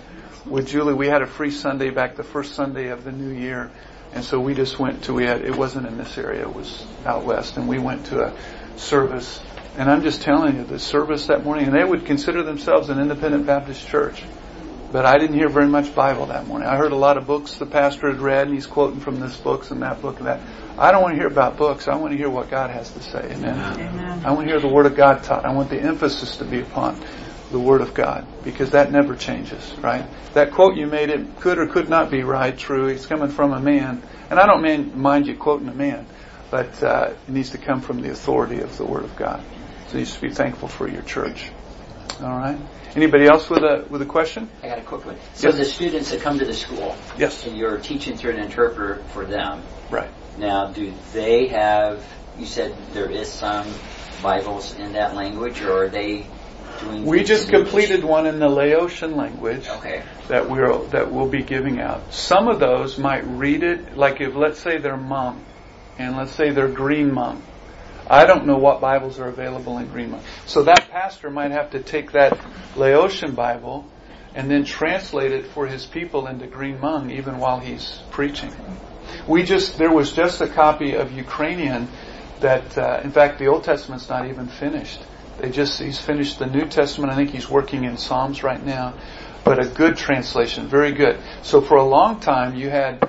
S1: with Julie. We had a free Sunday back the first Sunday of the new year. And so we just went to, we had, it wasn't in this area, it was out west. And we went to a service. And I'm just telling you, the service that morning, and they would consider themselves an independent Baptist church. But I didn't hear very much Bible that morning. I heard a lot of books the pastor had read, and he's quoting from this book and that book and that. I don't want to hear about books. I want to hear what God has to say. Amen. Amen. I want to hear the Word of God taught. I want the emphasis to be upon the Word of God because that never changes, right? That quote you made, it could or could not be right, true. It's coming from a man. And I don't mean, mind you quoting a man, but uh, it needs to come from the authority of the Word of God. So you should be thankful for your church. All right. Anybody else with a with a question?
S8: I got a quick one. So yes. the students that come to the school,
S1: yes,
S8: and you're teaching through an interpreter for them,
S1: right?
S8: Now, do they have? You said there is some Bibles in that language, or are they?
S1: We just completed one in the Laotian language.
S8: Okay.
S1: That we're that we'll be giving out. Some of those might read it, like if let's say they're Hmong, and let's say they're green Hmong I don't know what Bibles are available in Green Greenland. So that pastor might have to take that Laotian Bible and then translate it for his people into Green Hmong even while he's preaching. We just, there was just a copy of Ukrainian that, uh, in fact, the Old Testament's not even finished. They just, he's finished the New Testament. I think he's working in Psalms right now. But a good translation, very good. So for a long time, you had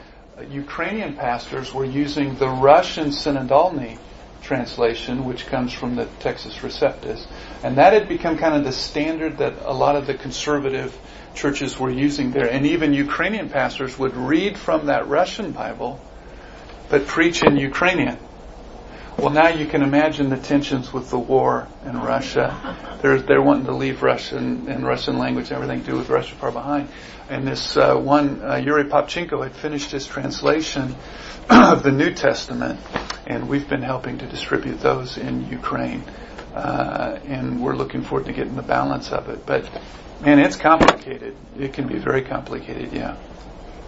S1: Ukrainian pastors were using the Russian Synodalny translation, which comes from the Textus Receptus. And that had become kind of the standard that a lot of the conservative churches were using there. And even Ukrainian pastors would read from that Russian Bible, but preach in Ukrainian. Well, now you can imagine the tensions with the war in Russia. They're, they're wanting to leave Russian and Russian language and everything to do with Russia far behind. And this uh, one, uh, Yuri Papchenko, had finished his translation of the New Testament, and we've been helping to distribute those in Ukraine. Uh, and we're looking forward to getting the balance of it. But man, it's complicated. It can be very complicated. Yeah.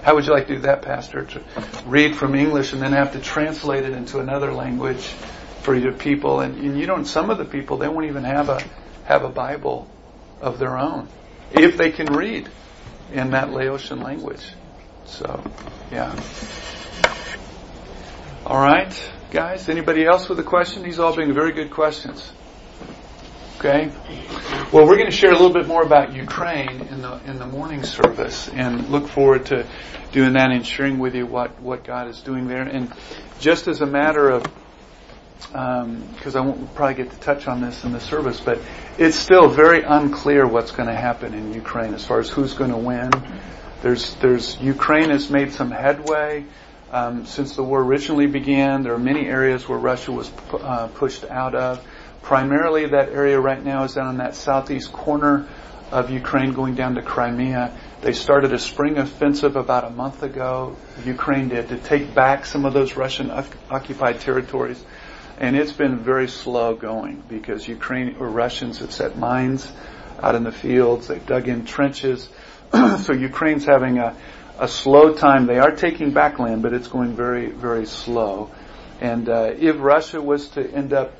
S1: How would you like to do that, Pastor? To read from English and then have to translate it into another language for your people, and, and you don't. Some of the people they won't even have a have a Bible of their own if they can read in that Laotian language. So, yeah. All right, guys. Anybody else with a question? These all being very good questions. Okay. Well, we're going to share a little bit more about Ukraine in the in the morning service, and look forward to doing that and sharing with you what what God is doing there. And just as a matter of because um, I won't probably get to touch on this in the service, but it's still very unclear what's going to happen in Ukraine as far as who's going to win. There's there's Ukraine has made some headway. Um, since the war originally began, there are many areas where Russia was uh, pushed out of. Primarily, that area right now is down in that southeast corner of Ukraine going down to Crimea. They started a spring offensive about a month ago. Ukraine did to take back some of those Russian occupied territories. And it's been very slow going because Ukraine or Russians have set mines out in the fields. They've dug in trenches. so Ukraine's having a, a slow time. They are taking back land, but it's going very, very slow. And uh, if Russia was to end up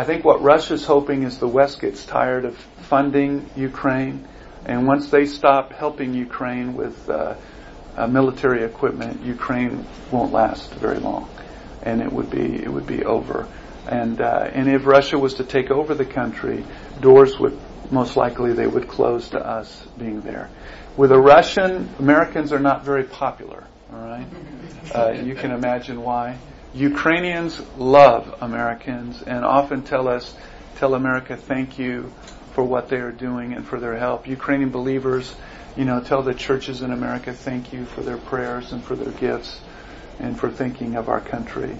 S1: I think what Russia's hoping is the West gets tired of funding Ukraine, and once they stop helping Ukraine with uh, uh, military equipment, Ukraine won't last very long, and it would be it would be over. And uh, and if Russia was to take over the country, doors would most likely they would close to us being there. With a Russian, Americans are not very popular. All right, uh, you can imagine why. Ukrainians love Americans and often tell us, tell America thank you for what they are doing and for their help. Ukrainian believers, you know, tell the churches in America thank you for their prayers and for their gifts and for thinking of our country.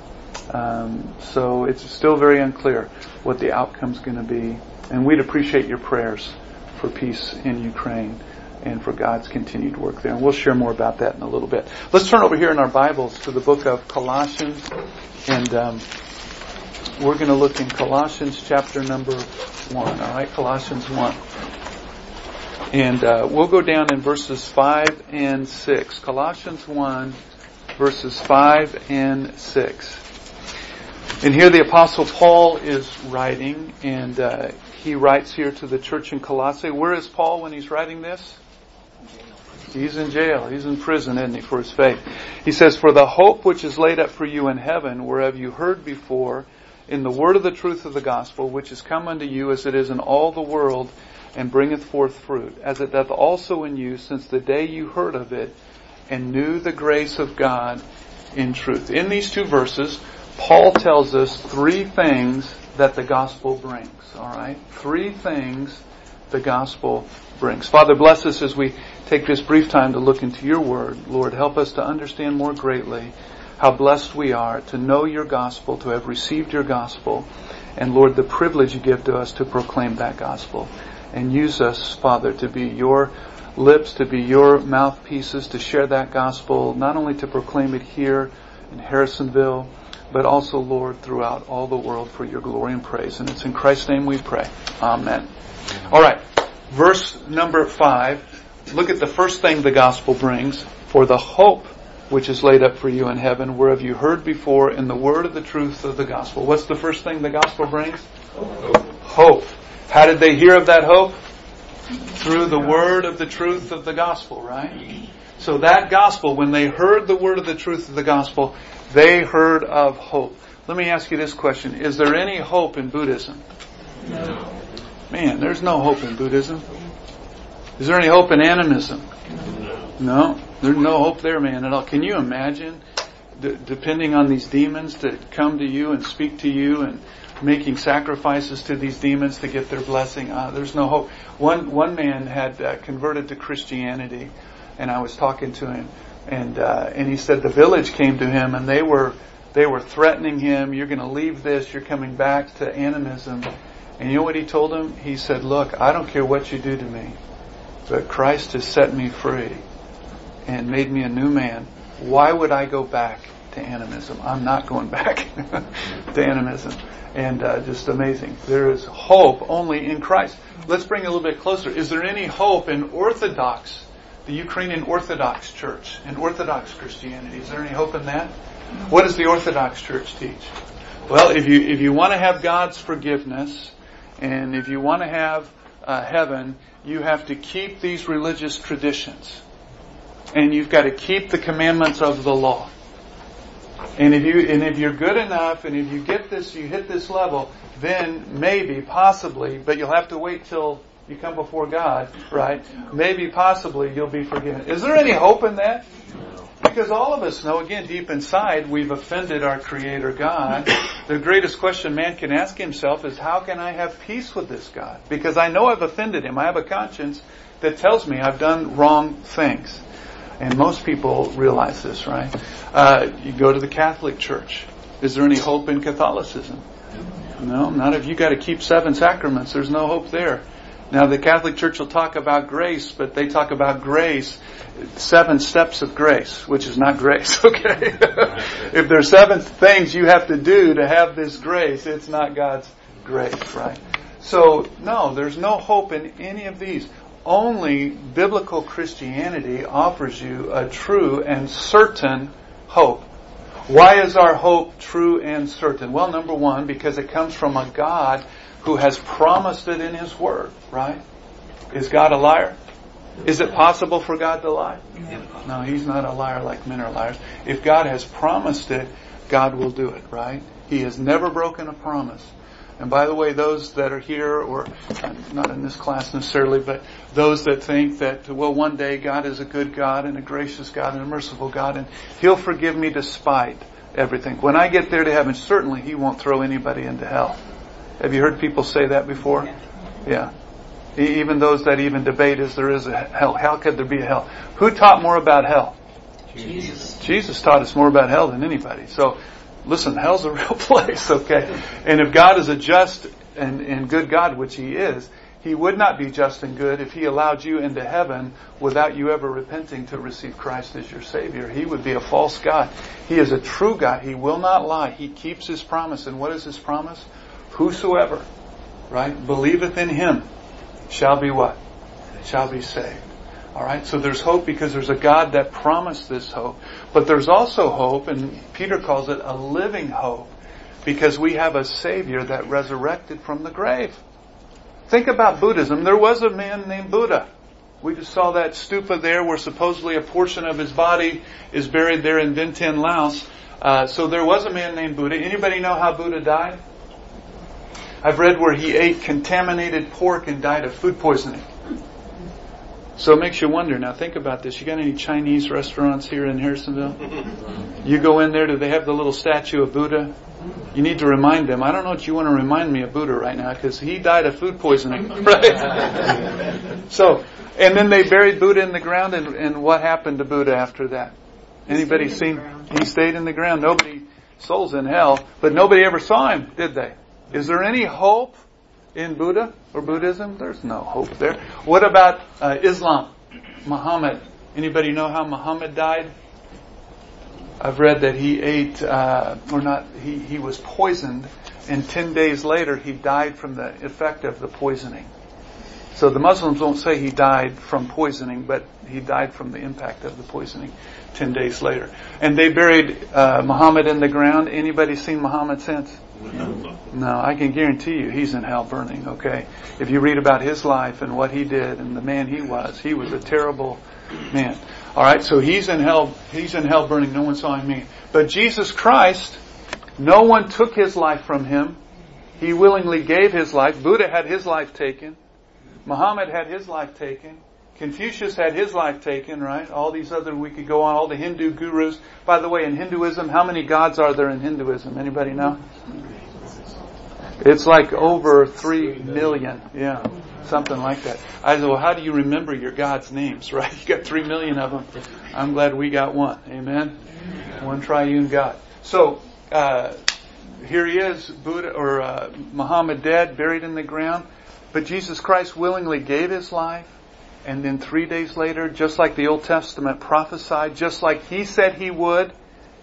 S1: Um, so it's still very unclear what the outcome's going to be. And we'd appreciate your prayers for peace in Ukraine and for God's continued work there. And we'll share more about that in a little bit. Let's turn over here in our Bibles to the book of Colossians. And um, we're going to look in Colossians chapter number 1. All right, Colossians 1. And uh, we'll go down in verses 5 and 6. Colossians 1, verses 5 and 6. And here the Apostle Paul is writing, and uh, he writes here to the church in Colossae. Where is Paul when he's writing this? He's in jail. He's in prison, isn't he, for his faith? He says, For the hope which is laid up for you in heaven, whereof you heard before, in the word of the truth of the gospel, which is come unto you as it is in all the world, and bringeth forth fruit, as it doth also in you since the day you heard of it, and knew the grace of God in truth. In these two verses, Paul tells us three things that the gospel brings. Alright? Three things the gospel brings. Father, bless us as we take this brief time to look into your word. Lord, help us to understand more greatly how blessed we are to know your gospel, to have received your gospel, and Lord, the privilege you give to us to proclaim that gospel. And use us, Father, to be your lips, to be your mouthpieces, to share that gospel, not only to proclaim it here in Harrisonville, but also, Lord, throughout all the world for your glory and praise. And it's in Christ's name we pray. Amen. All right. Verse number five. Look at the first thing the gospel brings. For the hope which is laid up for you in heaven, where have you heard before in the word of the truth of the gospel. What's the first thing the gospel brings? Hope. hope. How did they hear of that hope? Through the word of the truth of the gospel, right? So that gospel, when they heard the word of the truth of the gospel, they heard of hope. Let me ask you this question. Is there any hope in Buddhism?
S3: No.
S1: Man, there's no hope in Buddhism. Is there any hope in animism? No. There's no hope there, man, at all. Can you imagine, d- depending on these demons to come to you and speak to you and making sacrifices to these demons to get their blessing? Uh, there's no hope. One, one man had uh, converted to Christianity and I was talking to him and, uh, and he said the village came to him and they were, they were threatening him, you're gonna leave this, you're coming back to animism. And you know what he told them? He said, look, I don't care what you do to me, but Christ has set me free and made me a new man. Why would I go back to animism? I'm not going back to animism. And uh, just amazing. There is hope only in Christ. Let's bring it a little bit closer. Is there any hope in Orthodox, the Ukrainian Orthodox Church, in Orthodox Christianity? Is there any hope in that? What does the Orthodox Church teach? Well, if you if you want to have God's forgiveness, and if you want to have uh, heaven, you have to keep these religious traditions. And you've got to keep the commandments of the law. And if you, and if you're good enough, and if you get this, you hit this level, then maybe, possibly, but you'll have to wait till you come before God, right? Maybe, possibly, you'll be forgiven. Is there any hope in that? Because all of us know, again, deep inside, we've offended our Creator God. The greatest question man can ask himself is, how can I have peace with this God? Because I know I've offended Him. I have a conscience that tells me I've done wrong things. And most people realize this, right? Uh, you go to the Catholic Church. Is there any hope in Catholicism? No, not if you got to keep seven sacraments. There's no hope there. Now the Catholic Church will talk about grace, but they talk about grace, seven steps of grace, which is not grace, okay? if there's seven things you have to do to have this grace, it's not God's grace, right? So, no, there's no hope in any of these. Only biblical Christianity offers you a true and certain hope. Why is our hope true and certain? Well, number one, because it comes from a God who has promised it in His Word, right? Is God a liar? Is it possible for God to lie? No, He's not a liar like men are liars. If God has promised it, God will do it, right? He has never broken a promise. And by the way, those that are here, or uh, not in this class necessarily, but those that think that, well, one day God is a good God and a gracious God and a merciful God and He'll forgive me despite everything. When I get there to heaven, certainly He won't throw anybody into hell. Have you heard people say that before? Yeah. Even those that even debate is there is a hell. How could there be a hell? Who taught more about hell?
S3: Jesus.
S1: Jesus taught us more about hell than anybody. So listen, hell's a real place, okay? And if God is a just and, and good God, which He is, He would not be just and good if He allowed you into heaven without you ever repenting to receive Christ as your Savior. He would be a false God. He is a true God. He will not lie. He keeps His promise. And what is His promise? Whosoever, right, believeth in Him shall be what? Shall be saved. Alright, so there's hope because there's a God that promised this hope. But there's also hope, and Peter calls it a living hope, because we have a Savior that resurrected from the grave. Think about Buddhism. There was a man named Buddha. We just saw that stupa there where supposedly a portion of his body is buried there in Vientiane, Laos. Uh, so there was a man named Buddha. Anybody know how Buddha died? I've read where he ate contaminated pork and died of food poisoning. So it makes you wonder. Now think about this. You got any Chinese restaurants here in Harrisonville? You go in there, do they have the little statue of Buddha? You need to remind them. I don't know what you want to remind me of Buddha right now because he died of food poisoning, right? so, and then they buried Buddha in the ground, and, and what happened to Buddha after that? Anybody seen? He stayed in the ground. Nobody, souls in hell, but nobody ever saw him, did they? Is there any hope in Buddha or Buddhism? There's no hope there. What about uh, Islam? Muhammad. Anybody know how Muhammad died? I've read that he ate, uh, or not, he, he was poisoned, and 10 days later he died from the effect of the poisoning. So the Muslims won't say he died from poisoning, but he died from the impact of the poisoning 10 days later. And they buried uh, Muhammad in the ground. Anybody seen Muhammad since? No, I can guarantee you he's in hell burning, okay? If you read about his life and what he did and the man he was, he was a terrible man. Alright, so he's in hell, he's in hell burning, no one saw him mean. But Jesus Christ, no one took his life from him. He willingly gave his life. Buddha had his life taken. Muhammad had his life taken. Confucius had his life taken, right? All these other, we could go on, all the Hindu gurus. By the way, in Hinduism, how many gods are there in Hinduism? Anybody know? It's like over three million. Yeah. Something like that. I said, well, how do you remember your God's names, right? You got three million of them. I'm glad we got one. Amen. One triune God. So, uh, here he is, Buddha or uh, Muhammad dead, buried in the ground. But Jesus Christ willingly gave his life. And then three days later, just like the Old Testament prophesied, just like he said he would,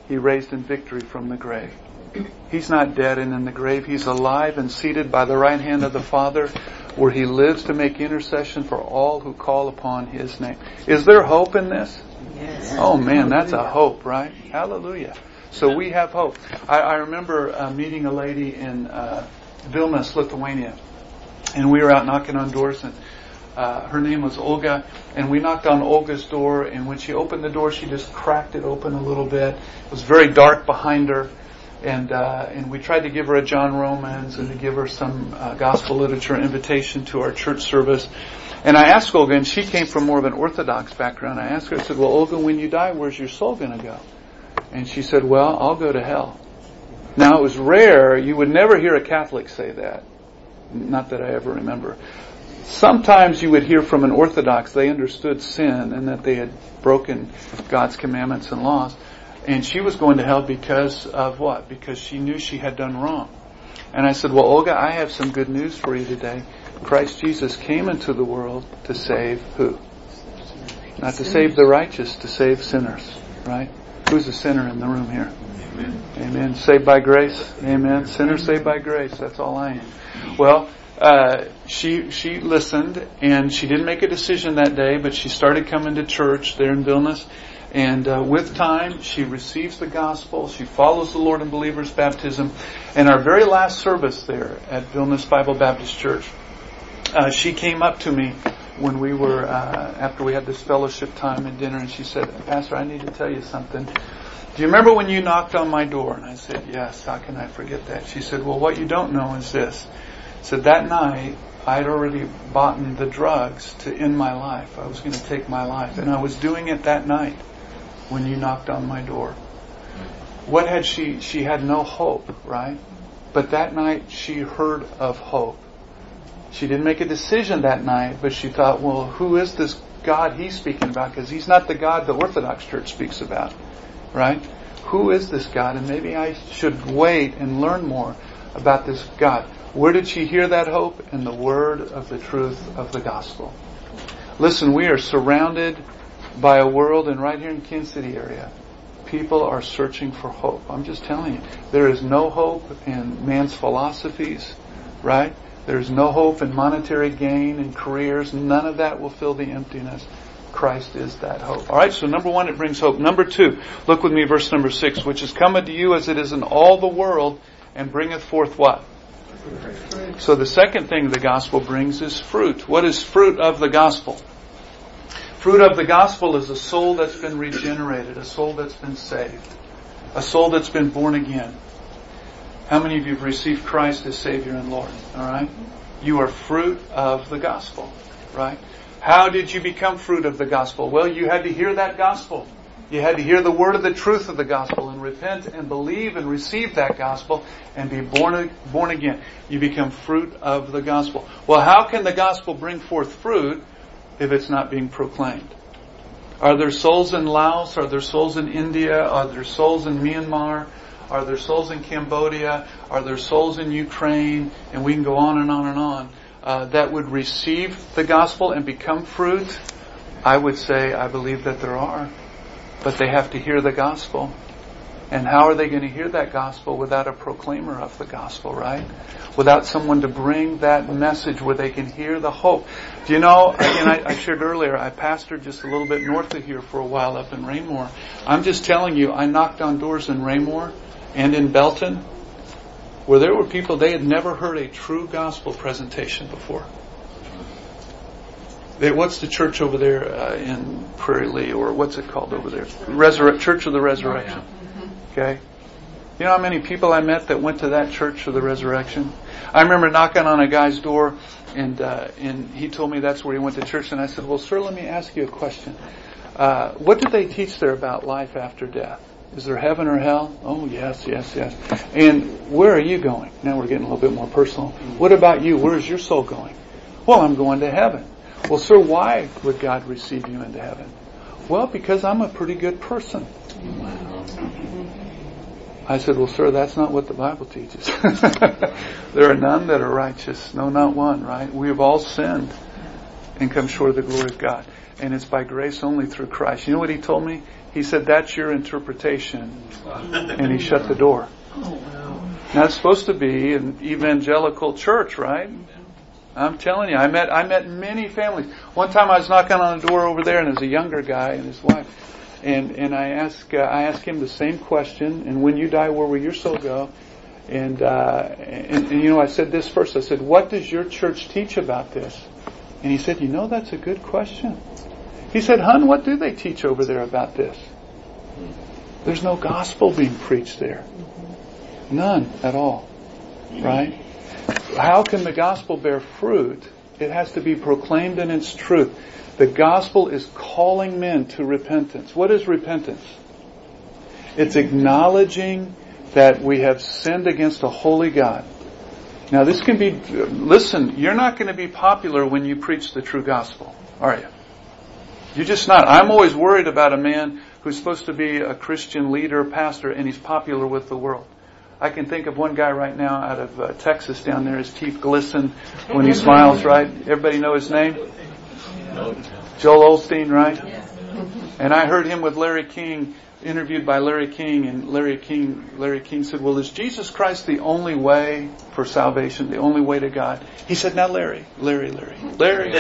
S1: he raised in victory from the grave. He's not dead and in the grave. He's alive and seated by the right hand of the Father where he lives to make intercession for all who call upon his name. Is there hope in this?
S3: Yes.
S1: Oh man, that's a hope, right? Hallelujah. So we have hope. I, I remember uh, meeting a lady in uh, Vilnius, Lithuania, and we were out knocking on doors and uh, her name was Olga, and we knocked on Olga's door, and when she opened the door, she just cracked it open a little bit. It was very dark behind her, and uh, and we tried to give her a John Romans and to give her some uh, gospel literature invitation to our church service. And I asked Olga, and she came from more of an Orthodox background. I asked her, I said, "Well, Olga, when you die, where's your soul going to go?" And she said, "Well, I'll go to hell." Now it was rare; you would never hear a Catholic say that. Not that I ever remember. Sometimes you would hear from an Orthodox they understood sin and that they had broken God's commandments and laws. And she was going to hell because of what? Because she knew she had done wrong. And I said, well, Olga, I have some good news for you today. Christ Jesus came into the world to save who? Not to save the righteous, to save sinners, right? Who's a sinner in the room here? Amen. Amen. Saved by grace. Amen. Sinner saved by grace. That's all I am. Well, uh, she she listened and she didn't make a decision that day, but she started coming to church there in Vilnius. And uh, with time, she receives the gospel. She follows the Lord in believers' baptism. And our very last service there at Vilnius Bible Baptist Church, uh, she came up to me when we were uh, after we had this fellowship time and dinner, and she said, "Pastor, I need to tell you something." Do you remember when you knocked on my door? And I said, Yes. How can I forget that? She said, Well, what you don't know is this so that night, I'd already bought the drugs to end my life. I was going to take my life. And I was doing it that night when you knocked on my door. What had she, she had no hope, right? But that night she heard of hope. She didn't make a decision that night, but she thought, well, who is this God he's speaking about? Because he's not the God the Orthodox Church speaks about, right? who is this God? And maybe I should wait and learn more about this God. Where did she hear that hope? In the word of the truth of the gospel. Listen, we are surrounded by a world, and right here in Kansas City area, people are searching for hope. I'm just telling you, there is no hope in man's philosophies, right? There's no hope in monetary gain and careers. None of that will fill the emptiness. Christ is that hope. Alright, so number one, it brings hope. Number two, look with me verse number six, which is coming to you as it is in all the world and bringeth forth what? So the second thing the gospel brings is fruit. What is fruit of the gospel? Fruit of the gospel is a soul that's been regenerated, a soul that's been saved, a soul that's been born again. How many of you have received Christ as Savior and Lord? Alright? You are fruit of the gospel, right? How did you become fruit of the gospel? Well, you had to hear that gospel. You had to hear the word of the truth of the gospel and repent and believe and receive that gospel and be born, born again. You become fruit of the gospel. Well, how can the gospel bring forth fruit if it's not being proclaimed? Are there souls in Laos? Are there souls in India? Are there souls in Myanmar? Are there souls in Cambodia? Are there souls in Ukraine? And we can go on and on and on. Uh, that would receive the gospel and become fruit? I would say I believe that there are. But they have to hear the gospel. And how are they going to hear that gospel without a proclaimer of the gospel, right? Without someone to bring that message where they can hear the hope. Do you know, again, I, I shared earlier, I pastored just a little bit north of here for a while up in Raymore. I'm just telling you, I knocked on doors in Raymore and in Belton where there were people, they had never heard a true gospel presentation before. They, what's the church over there uh, in Prairie Lee, or what's it called over there? Resurre- church of the Resurrection. Okay? You know how many people I met that went to that church of the Resurrection? I remember knocking on a guy's door, and uh, and he told me that's where he went to church, and I said, "Well, sir, let me ask you a question. Uh, what did they teach there about life after death?" Is there heaven or hell? Oh, yes, yes, yes. And where are you going? Now we're getting a little bit more personal. What about you? Where is your soul going? Well, I'm going to heaven. Well, sir, why would God receive you into heaven? Well, because I'm a pretty good person. I said, well, sir, that's not what the Bible teaches. there are none that are righteous. No, not one, right? We have all sinned and come short of the glory of God. And it's by grace only through Christ. You know what he told me? He said, that's your interpretation. And he shut the door. Oh, now it's supposed to be an evangelical church, right? I'm telling you, I met, I met many families. One time I was knocking on a door over there and there's a younger guy and his wife. And, and I asked, uh, I asked him the same question, and when you die, where will your soul go? And, uh, and, and you know, I said this first. I said, what does your church teach about this? And he said, you know, that's a good question. He said, Hun, what do they teach over there about this? There's no gospel being preached there. None at all. Right? How can the gospel bear fruit? It has to be proclaimed in its truth. The gospel is calling men to repentance. What is repentance? It's acknowledging that we have sinned against a holy God. Now this can be, listen, you're not going to be popular when you preach the true gospel, are you? You're just not. I'm always worried about a man who's supposed to be a Christian leader, pastor, and he's popular with the world. I can think of one guy right now out of uh, Texas down there. His teeth glisten when he smiles, right? Everybody know his name? Joel Osteen, right? And I heard him with Larry King, interviewed by Larry King, and Larry King, Larry King said, well, is Jesus Christ the only way for salvation, the only way to God? He said, now Larry, Larry, Larry, Larry.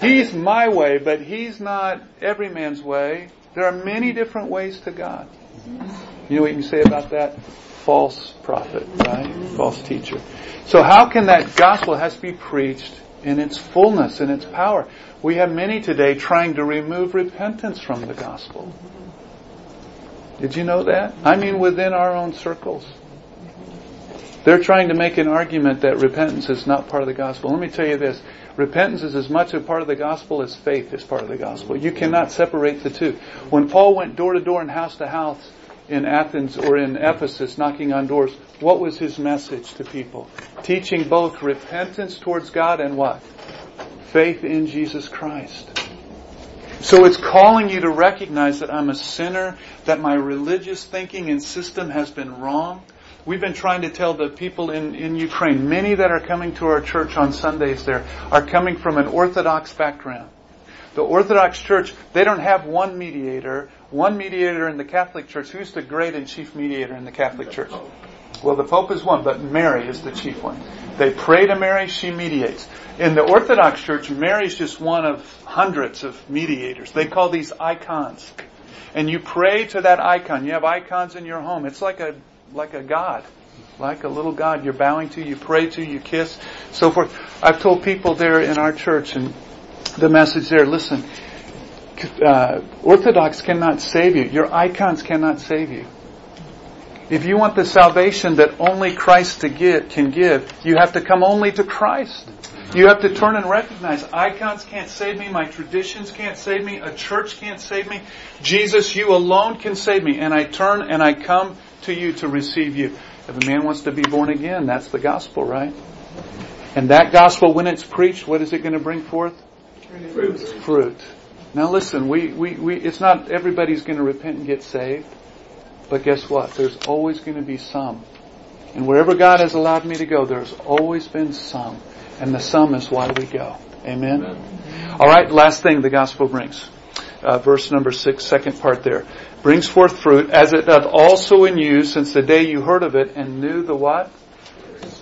S1: he's my way, but he's not every man's way. There are many different ways to God. You know what you can say about that? False prophet, right? False teacher. So how can that gospel has to be preached in its fullness, in its power? We have many today trying to remove repentance from the gospel. Did you know that? I mean within our own circles. They're trying to make an argument that repentance is not part of the gospel. Let me tell you this. Repentance is as much a part of the gospel as faith is part of the gospel. You cannot separate the two. When Paul went door to door and house to house in Athens or in Ephesus knocking on doors, what was his message to people? Teaching both repentance towards God and what? Faith in Jesus Christ. So it's calling you to recognize that I'm a sinner, that my religious thinking and system has been wrong. We've been trying to tell the people in, in Ukraine, many that are coming to our church on Sundays there, are coming from an Orthodox background. The Orthodox Church, they don't have one mediator, one mediator in the Catholic Church. Who's the great and chief mediator in the Catholic Church? Well, the Pope is one, but Mary is the chief one. They pray to Mary, she mediates. In the Orthodox Church, Mary is just one of hundreds of mediators. They call these icons. And you pray to that icon. You have icons in your home. It's like a, like a God. Like a little God you're bowing to, you pray to, you kiss, so forth. I've told people there in our church and the message there, listen, uh, Orthodox cannot save you. Your icons cannot save you. If you want the salvation that only Christ to give, can give, you have to come only to Christ. You have to turn and recognize icons can't save me, my traditions can't save me, a church can't save me. Jesus, you alone can save me. And I turn and I come to you to receive you. If a man wants to be born again, that's the gospel, right? And that gospel, when it's preached, what is it going to bring forth?
S3: Fruit.
S1: Fruit. Now listen, we, we, we, it's not everybody's going to repent and get saved. But guess what? There's always going to be some. And wherever God has allowed me to go, there's always been some. And the sum is why we go. Amen? Amen. All right, last thing the gospel brings. Uh, verse number six, second part there. Brings forth fruit, as it doth also in you since the day you heard of it and knew the what?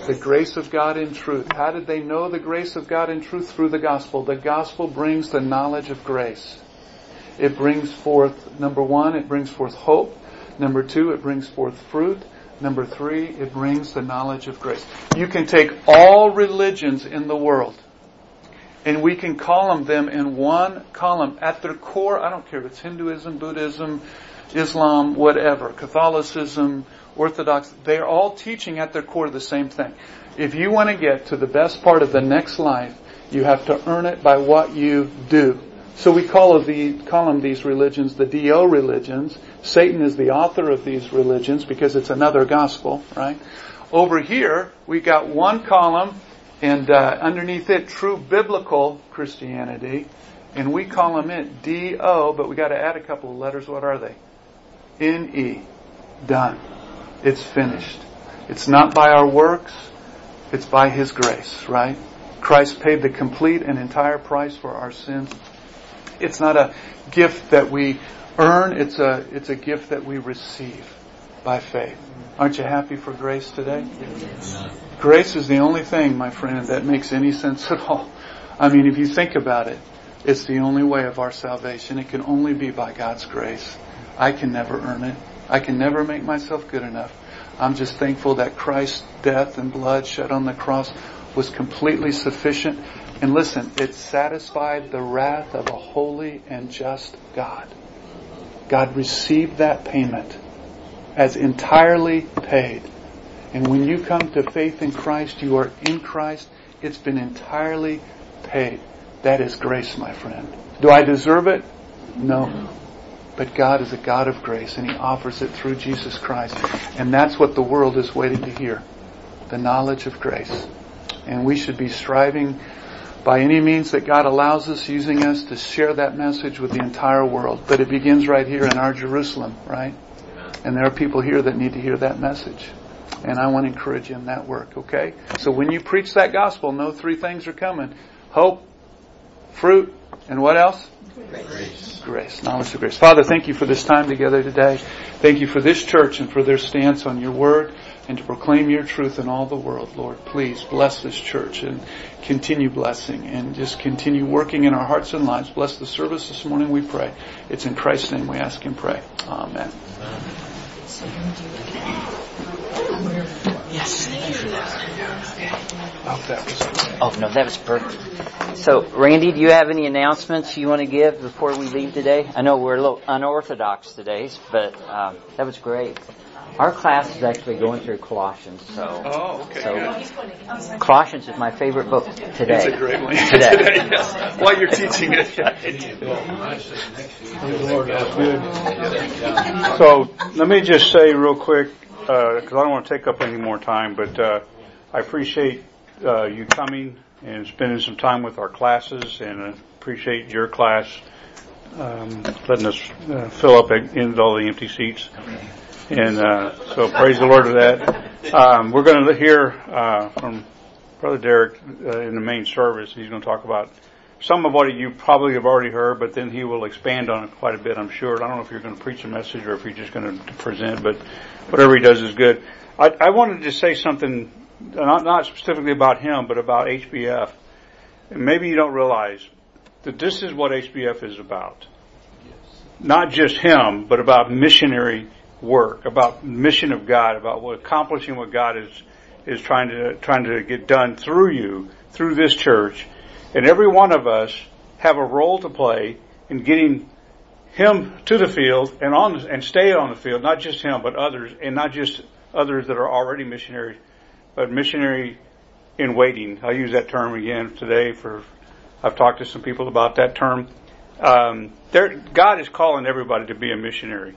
S1: The grace of God in truth. How did they know the grace of God in truth? Through the gospel. The gospel brings the knowledge of grace. It brings forth, number one, it brings forth hope. Number two, it brings forth fruit. Number three, it brings the knowledge of grace. You can take all religions in the world and we can column them in one column. At their core, I don't care if it's Hinduism, Buddhism, Islam, whatever, Catholicism, Orthodox, they're all teaching at their core the same thing. If you want to get to the best part of the next life, you have to earn it by what you do. So we call, the, call them these religions the DO religions. Satan is the author of these religions because it's another gospel, right? Over here, we got one column and uh, underneath it, true biblical Christianity. And we call them it D-O, but we got to add a couple of letters. What are they? N-E. Done. It's finished. It's not by our works. It's by His grace, right? Christ paid the complete and entire price for our sins. It's not a gift that we earn. It's a, it's a gift that we receive by faith. Aren't you happy for grace today? Yes. Grace is the only thing, my friend, that makes any sense at all. I mean, if you think about it, it's the only way of our salvation. It can only be by God's grace. I can never earn it. I can never make myself good enough. I'm just thankful that Christ's death and blood shed on the cross was completely sufficient. And listen, it satisfied the wrath of a holy and just God. God received that payment as entirely paid. And when you come to faith in Christ, you are in Christ. It's been entirely paid. That is grace, my friend. Do I deserve it? No. But God is a God of grace and He offers it through Jesus Christ. And that's what the world is waiting to hear. The knowledge of grace. And we should be striving by any means that God allows us, using us to share that message with the entire world. But it begins right here in our Jerusalem, right? And there are people here that need to hear that message. And I want to encourage you in that work, okay? So when you preach that gospel, know three things are coming. Hope, fruit, and what else? Grace. Grace. Knowledge of grace. Father, thank you for this time together today. Thank you for this church and for their stance on your word and to proclaim your truth in all the world, Lord. Please bless this church and continue blessing and just continue working in our hearts and lives. Bless the service this morning, we pray. It's in Christ's name we ask and pray. Amen.
S8: Yes,
S1: Oh,
S8: no, that was perfect. So, Randy, do you have any announcements you want to give before we leave today? I know we're a little unorthodox today, but um, that was great. Our class is actually going through Colossians, so.
S1: Oh, okay.
S8: So, Colossians is my favorite book today.
S1: It's a great one.
S8: Today.
S1: today yes. While you're teaching it.
S5: So let me just say real quick, because I don't want to take up any more time, but uh, I appreciate uh, you coming and spending some time with our classes, and appreciate your class um, letting us uh, fill up in all the empty seats. And uh, so praise the Lord for that. Um, we're going to hear uh, from Brother Derek uh, in the main service. He's going to talk about some of what you probably have already heard, but then he will expand on it quite a bit, I'm sure. I don't know if you're going to preach a message or if you're just going to present, but whatever he does is good. I, I wanted to say something, not, not specifically about him, but about HBF. And maybe you don't realize that this is what HBF is about. Not just him, but about missionary work, about mission of God, about what, accomplishing what God is is trying to trying to get done through you, through this church, and every one of us have a role to play in getting him to the field and on and stay on the field, not just him, but others, and not just others that are already missionaries, but missionary in waiting. I'll use that term again today for I've talked to some people about that term. Um, God is calling everybody to be a missionary.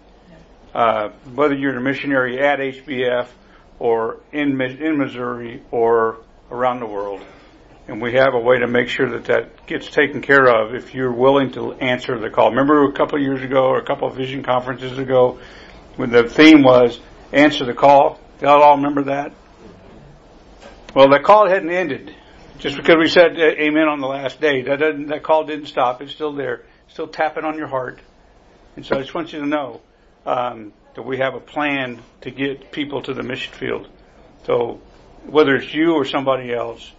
S5: Uh, whether you're a missionary at HBF or in in Missouri or around the world, and we have a way to make sure that that gets taken care of if you're willing to answer the call. Remember a couple of years ago or a couple of vision conferences ago when the theme was answer the call? Y'all all remember that? Well, that call hadn't ended. Just because we said amen on the last day, that that call didn't stop. It's still there, still tapping on your heart. And so I just want you to know um, that we have a plan to get people to the mission field. So whether it's you or somebody else,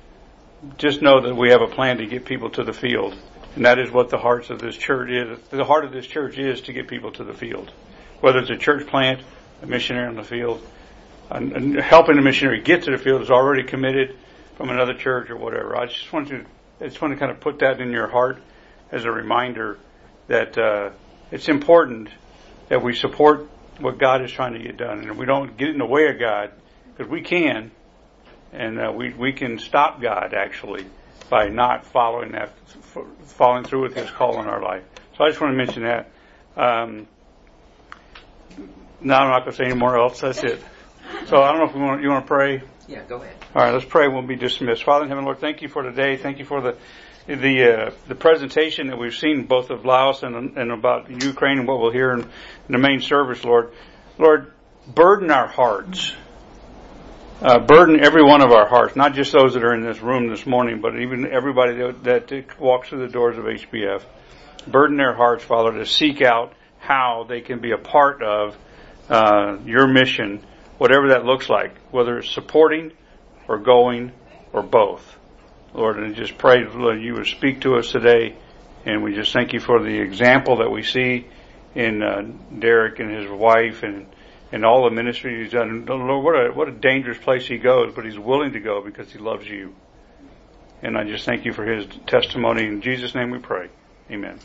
S5: just know that we have a plan to get people to the field. And that is what the hearts of this church is. The heart of this church is to get people to the field. Whether it's a church plant, a missionary in the field, and helping a missionary get to the field is already committed from another church or whatever. I just want to, I just want to kind of put that in your heart as a reminder that uh, it's important that we support what God is trying to get done, and we don't get in the way of God because we can, and uh, we we can stop God actually by not following that, following through with His call in our life. So I just want to mention that. Um, now I'm not going to say any more else. That's it. So I don't know if we want you want to pray.
S2: Yeah, go ahead.
S5: All right, let's pray. We'll be dismissed. Father in heaven, Lord, thank you for today. Thank you for the the uh, the presentation that we've seen both of Laos and and about Ukraine and what we'll hear in, in the main service, Lord. Lord, burden our hearts. Uh, burden every one of our hearts, not just those that are in this room this morning, but even everybody that, that walks through the doors of HBF. Burden their hearts, Father, to seek out how they can be a part of uh, your mission, whatever that looks like, whether it's supporting or going or both. Lord, and just pray Lord, you would speak to us today, and we just thank you for the example that we see in uh, Derek and his wife and and all the ministry he's done. Lord, what a what a dangerous place he goes, but he's willing to go because he loves you. And I just thank you for his testimony. In Jesus' name we pray. Amen.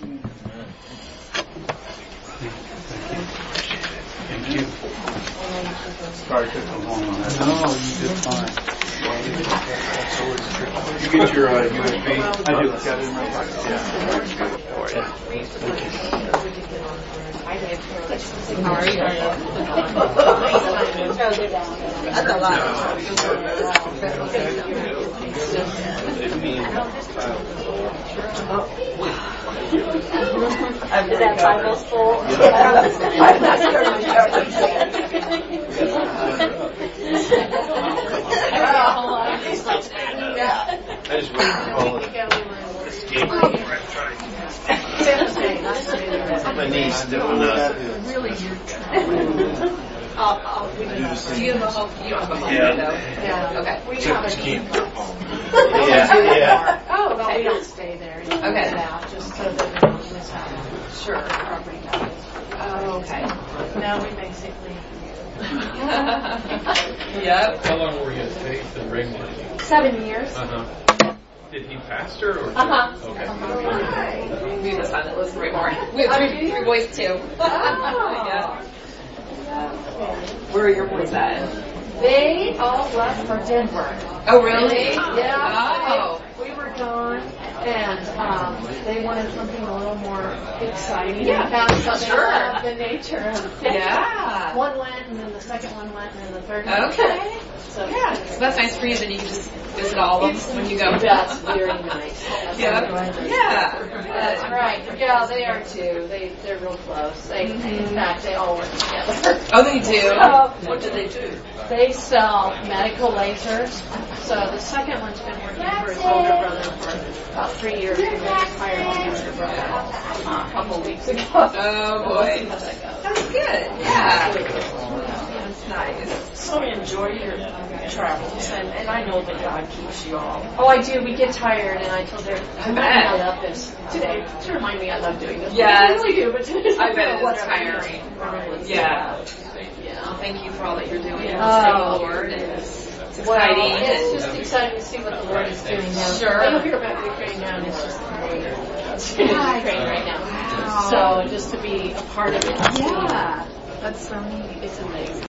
S5: Thank you. Sorry to come home on that.
S1: No, you did fine.
S5: You get your uh, USB?
S1: I do. Got it in my pocket. Yeah.
S4: How are you? That's a lot.
S7: Is that Bible full?
S3: I'm not sure I'm
S6: I just want to call it escape My knee's still enough.
S4: Do you have a home? You have a home
S6: Yeah.
S4: window?
S7: Yeah.
S4: Okay.
S7: We
S6: Took
S7: have a
S6: key home. Yeah, yeah.
S7: Oh, no, we don't stay there. You
S4: Okay.
S7: Get out, just so that we don't miss out on
S4: Sure.
S7: property values.
S4: Oh, okay.
S7: No, we basically.
S4: Yep.
S9: How long were you at Faith and Ringwood?
S7: Seven years.
S9: Uh-huh. Did he pastor or?
S7: Uh-huh.
S9: Okay.
S4: We have a son that lives in Raymore. We have three, three boys too. yeah. Where are your boys at?
S7: They all left for Denver.
S4: Oh, really?
S7: Yeah.
S4: Oh.
S7: We were gone, and um, they wanted something a little more exciting.
S4: Yeah,
S7: and found something
S4: sure.
S7: of the nature of.
S4: Yeah.
S7: One went, and then the second one went, and then the third one.
S4: Okay.
S7: So
S4: Yeah.
S10: So that's nice for you. Then you can just visit all of them when you go.
S7: That's very nice. That's
S4: Yeah.
S7: very.
S4: Yeah.
S7: That's right. Yeah, they are too. They they're real close. They, in fact, they all work together.
S10: Oh, they do.
S7: So,
S3: What do they do?
S7: They sell medical lasers. So the second one's been working for his older brother for about three years. And they just hired my younger brother uh, a couple weeks ago.
S10: Oh
S7: We'll see
S10: boy.
S7: how that goes.
S4: That's good. Yeah. That's nice.
S3: So enjoy your travels, and, and I know that God keeps you all.
S7: Oh, I do. We get tired, and I told her, I
S4: bet.
S7: I love this today to remind me I love doing this.
S10: Yes.
S7: I really do. But today,
S10: I bet it's
S7: whatever.
S10: tiring.
S7: Really.
S10: Yeah.
S7: Yeah.
S10: Thank you for all that you're doing in
S7: Oh.
S10: the Lord. And it's
S7: Well,
S10: exciting.
S7: it's just exciting to see what the Lord is doing now.
S10: Sure.
S7: You'll hear about Ukraine now, and it's just great. It's Ukraine right now. Wow. So just to be a part of it.
S10: yeah. That's so neat.
S7: It's amazing.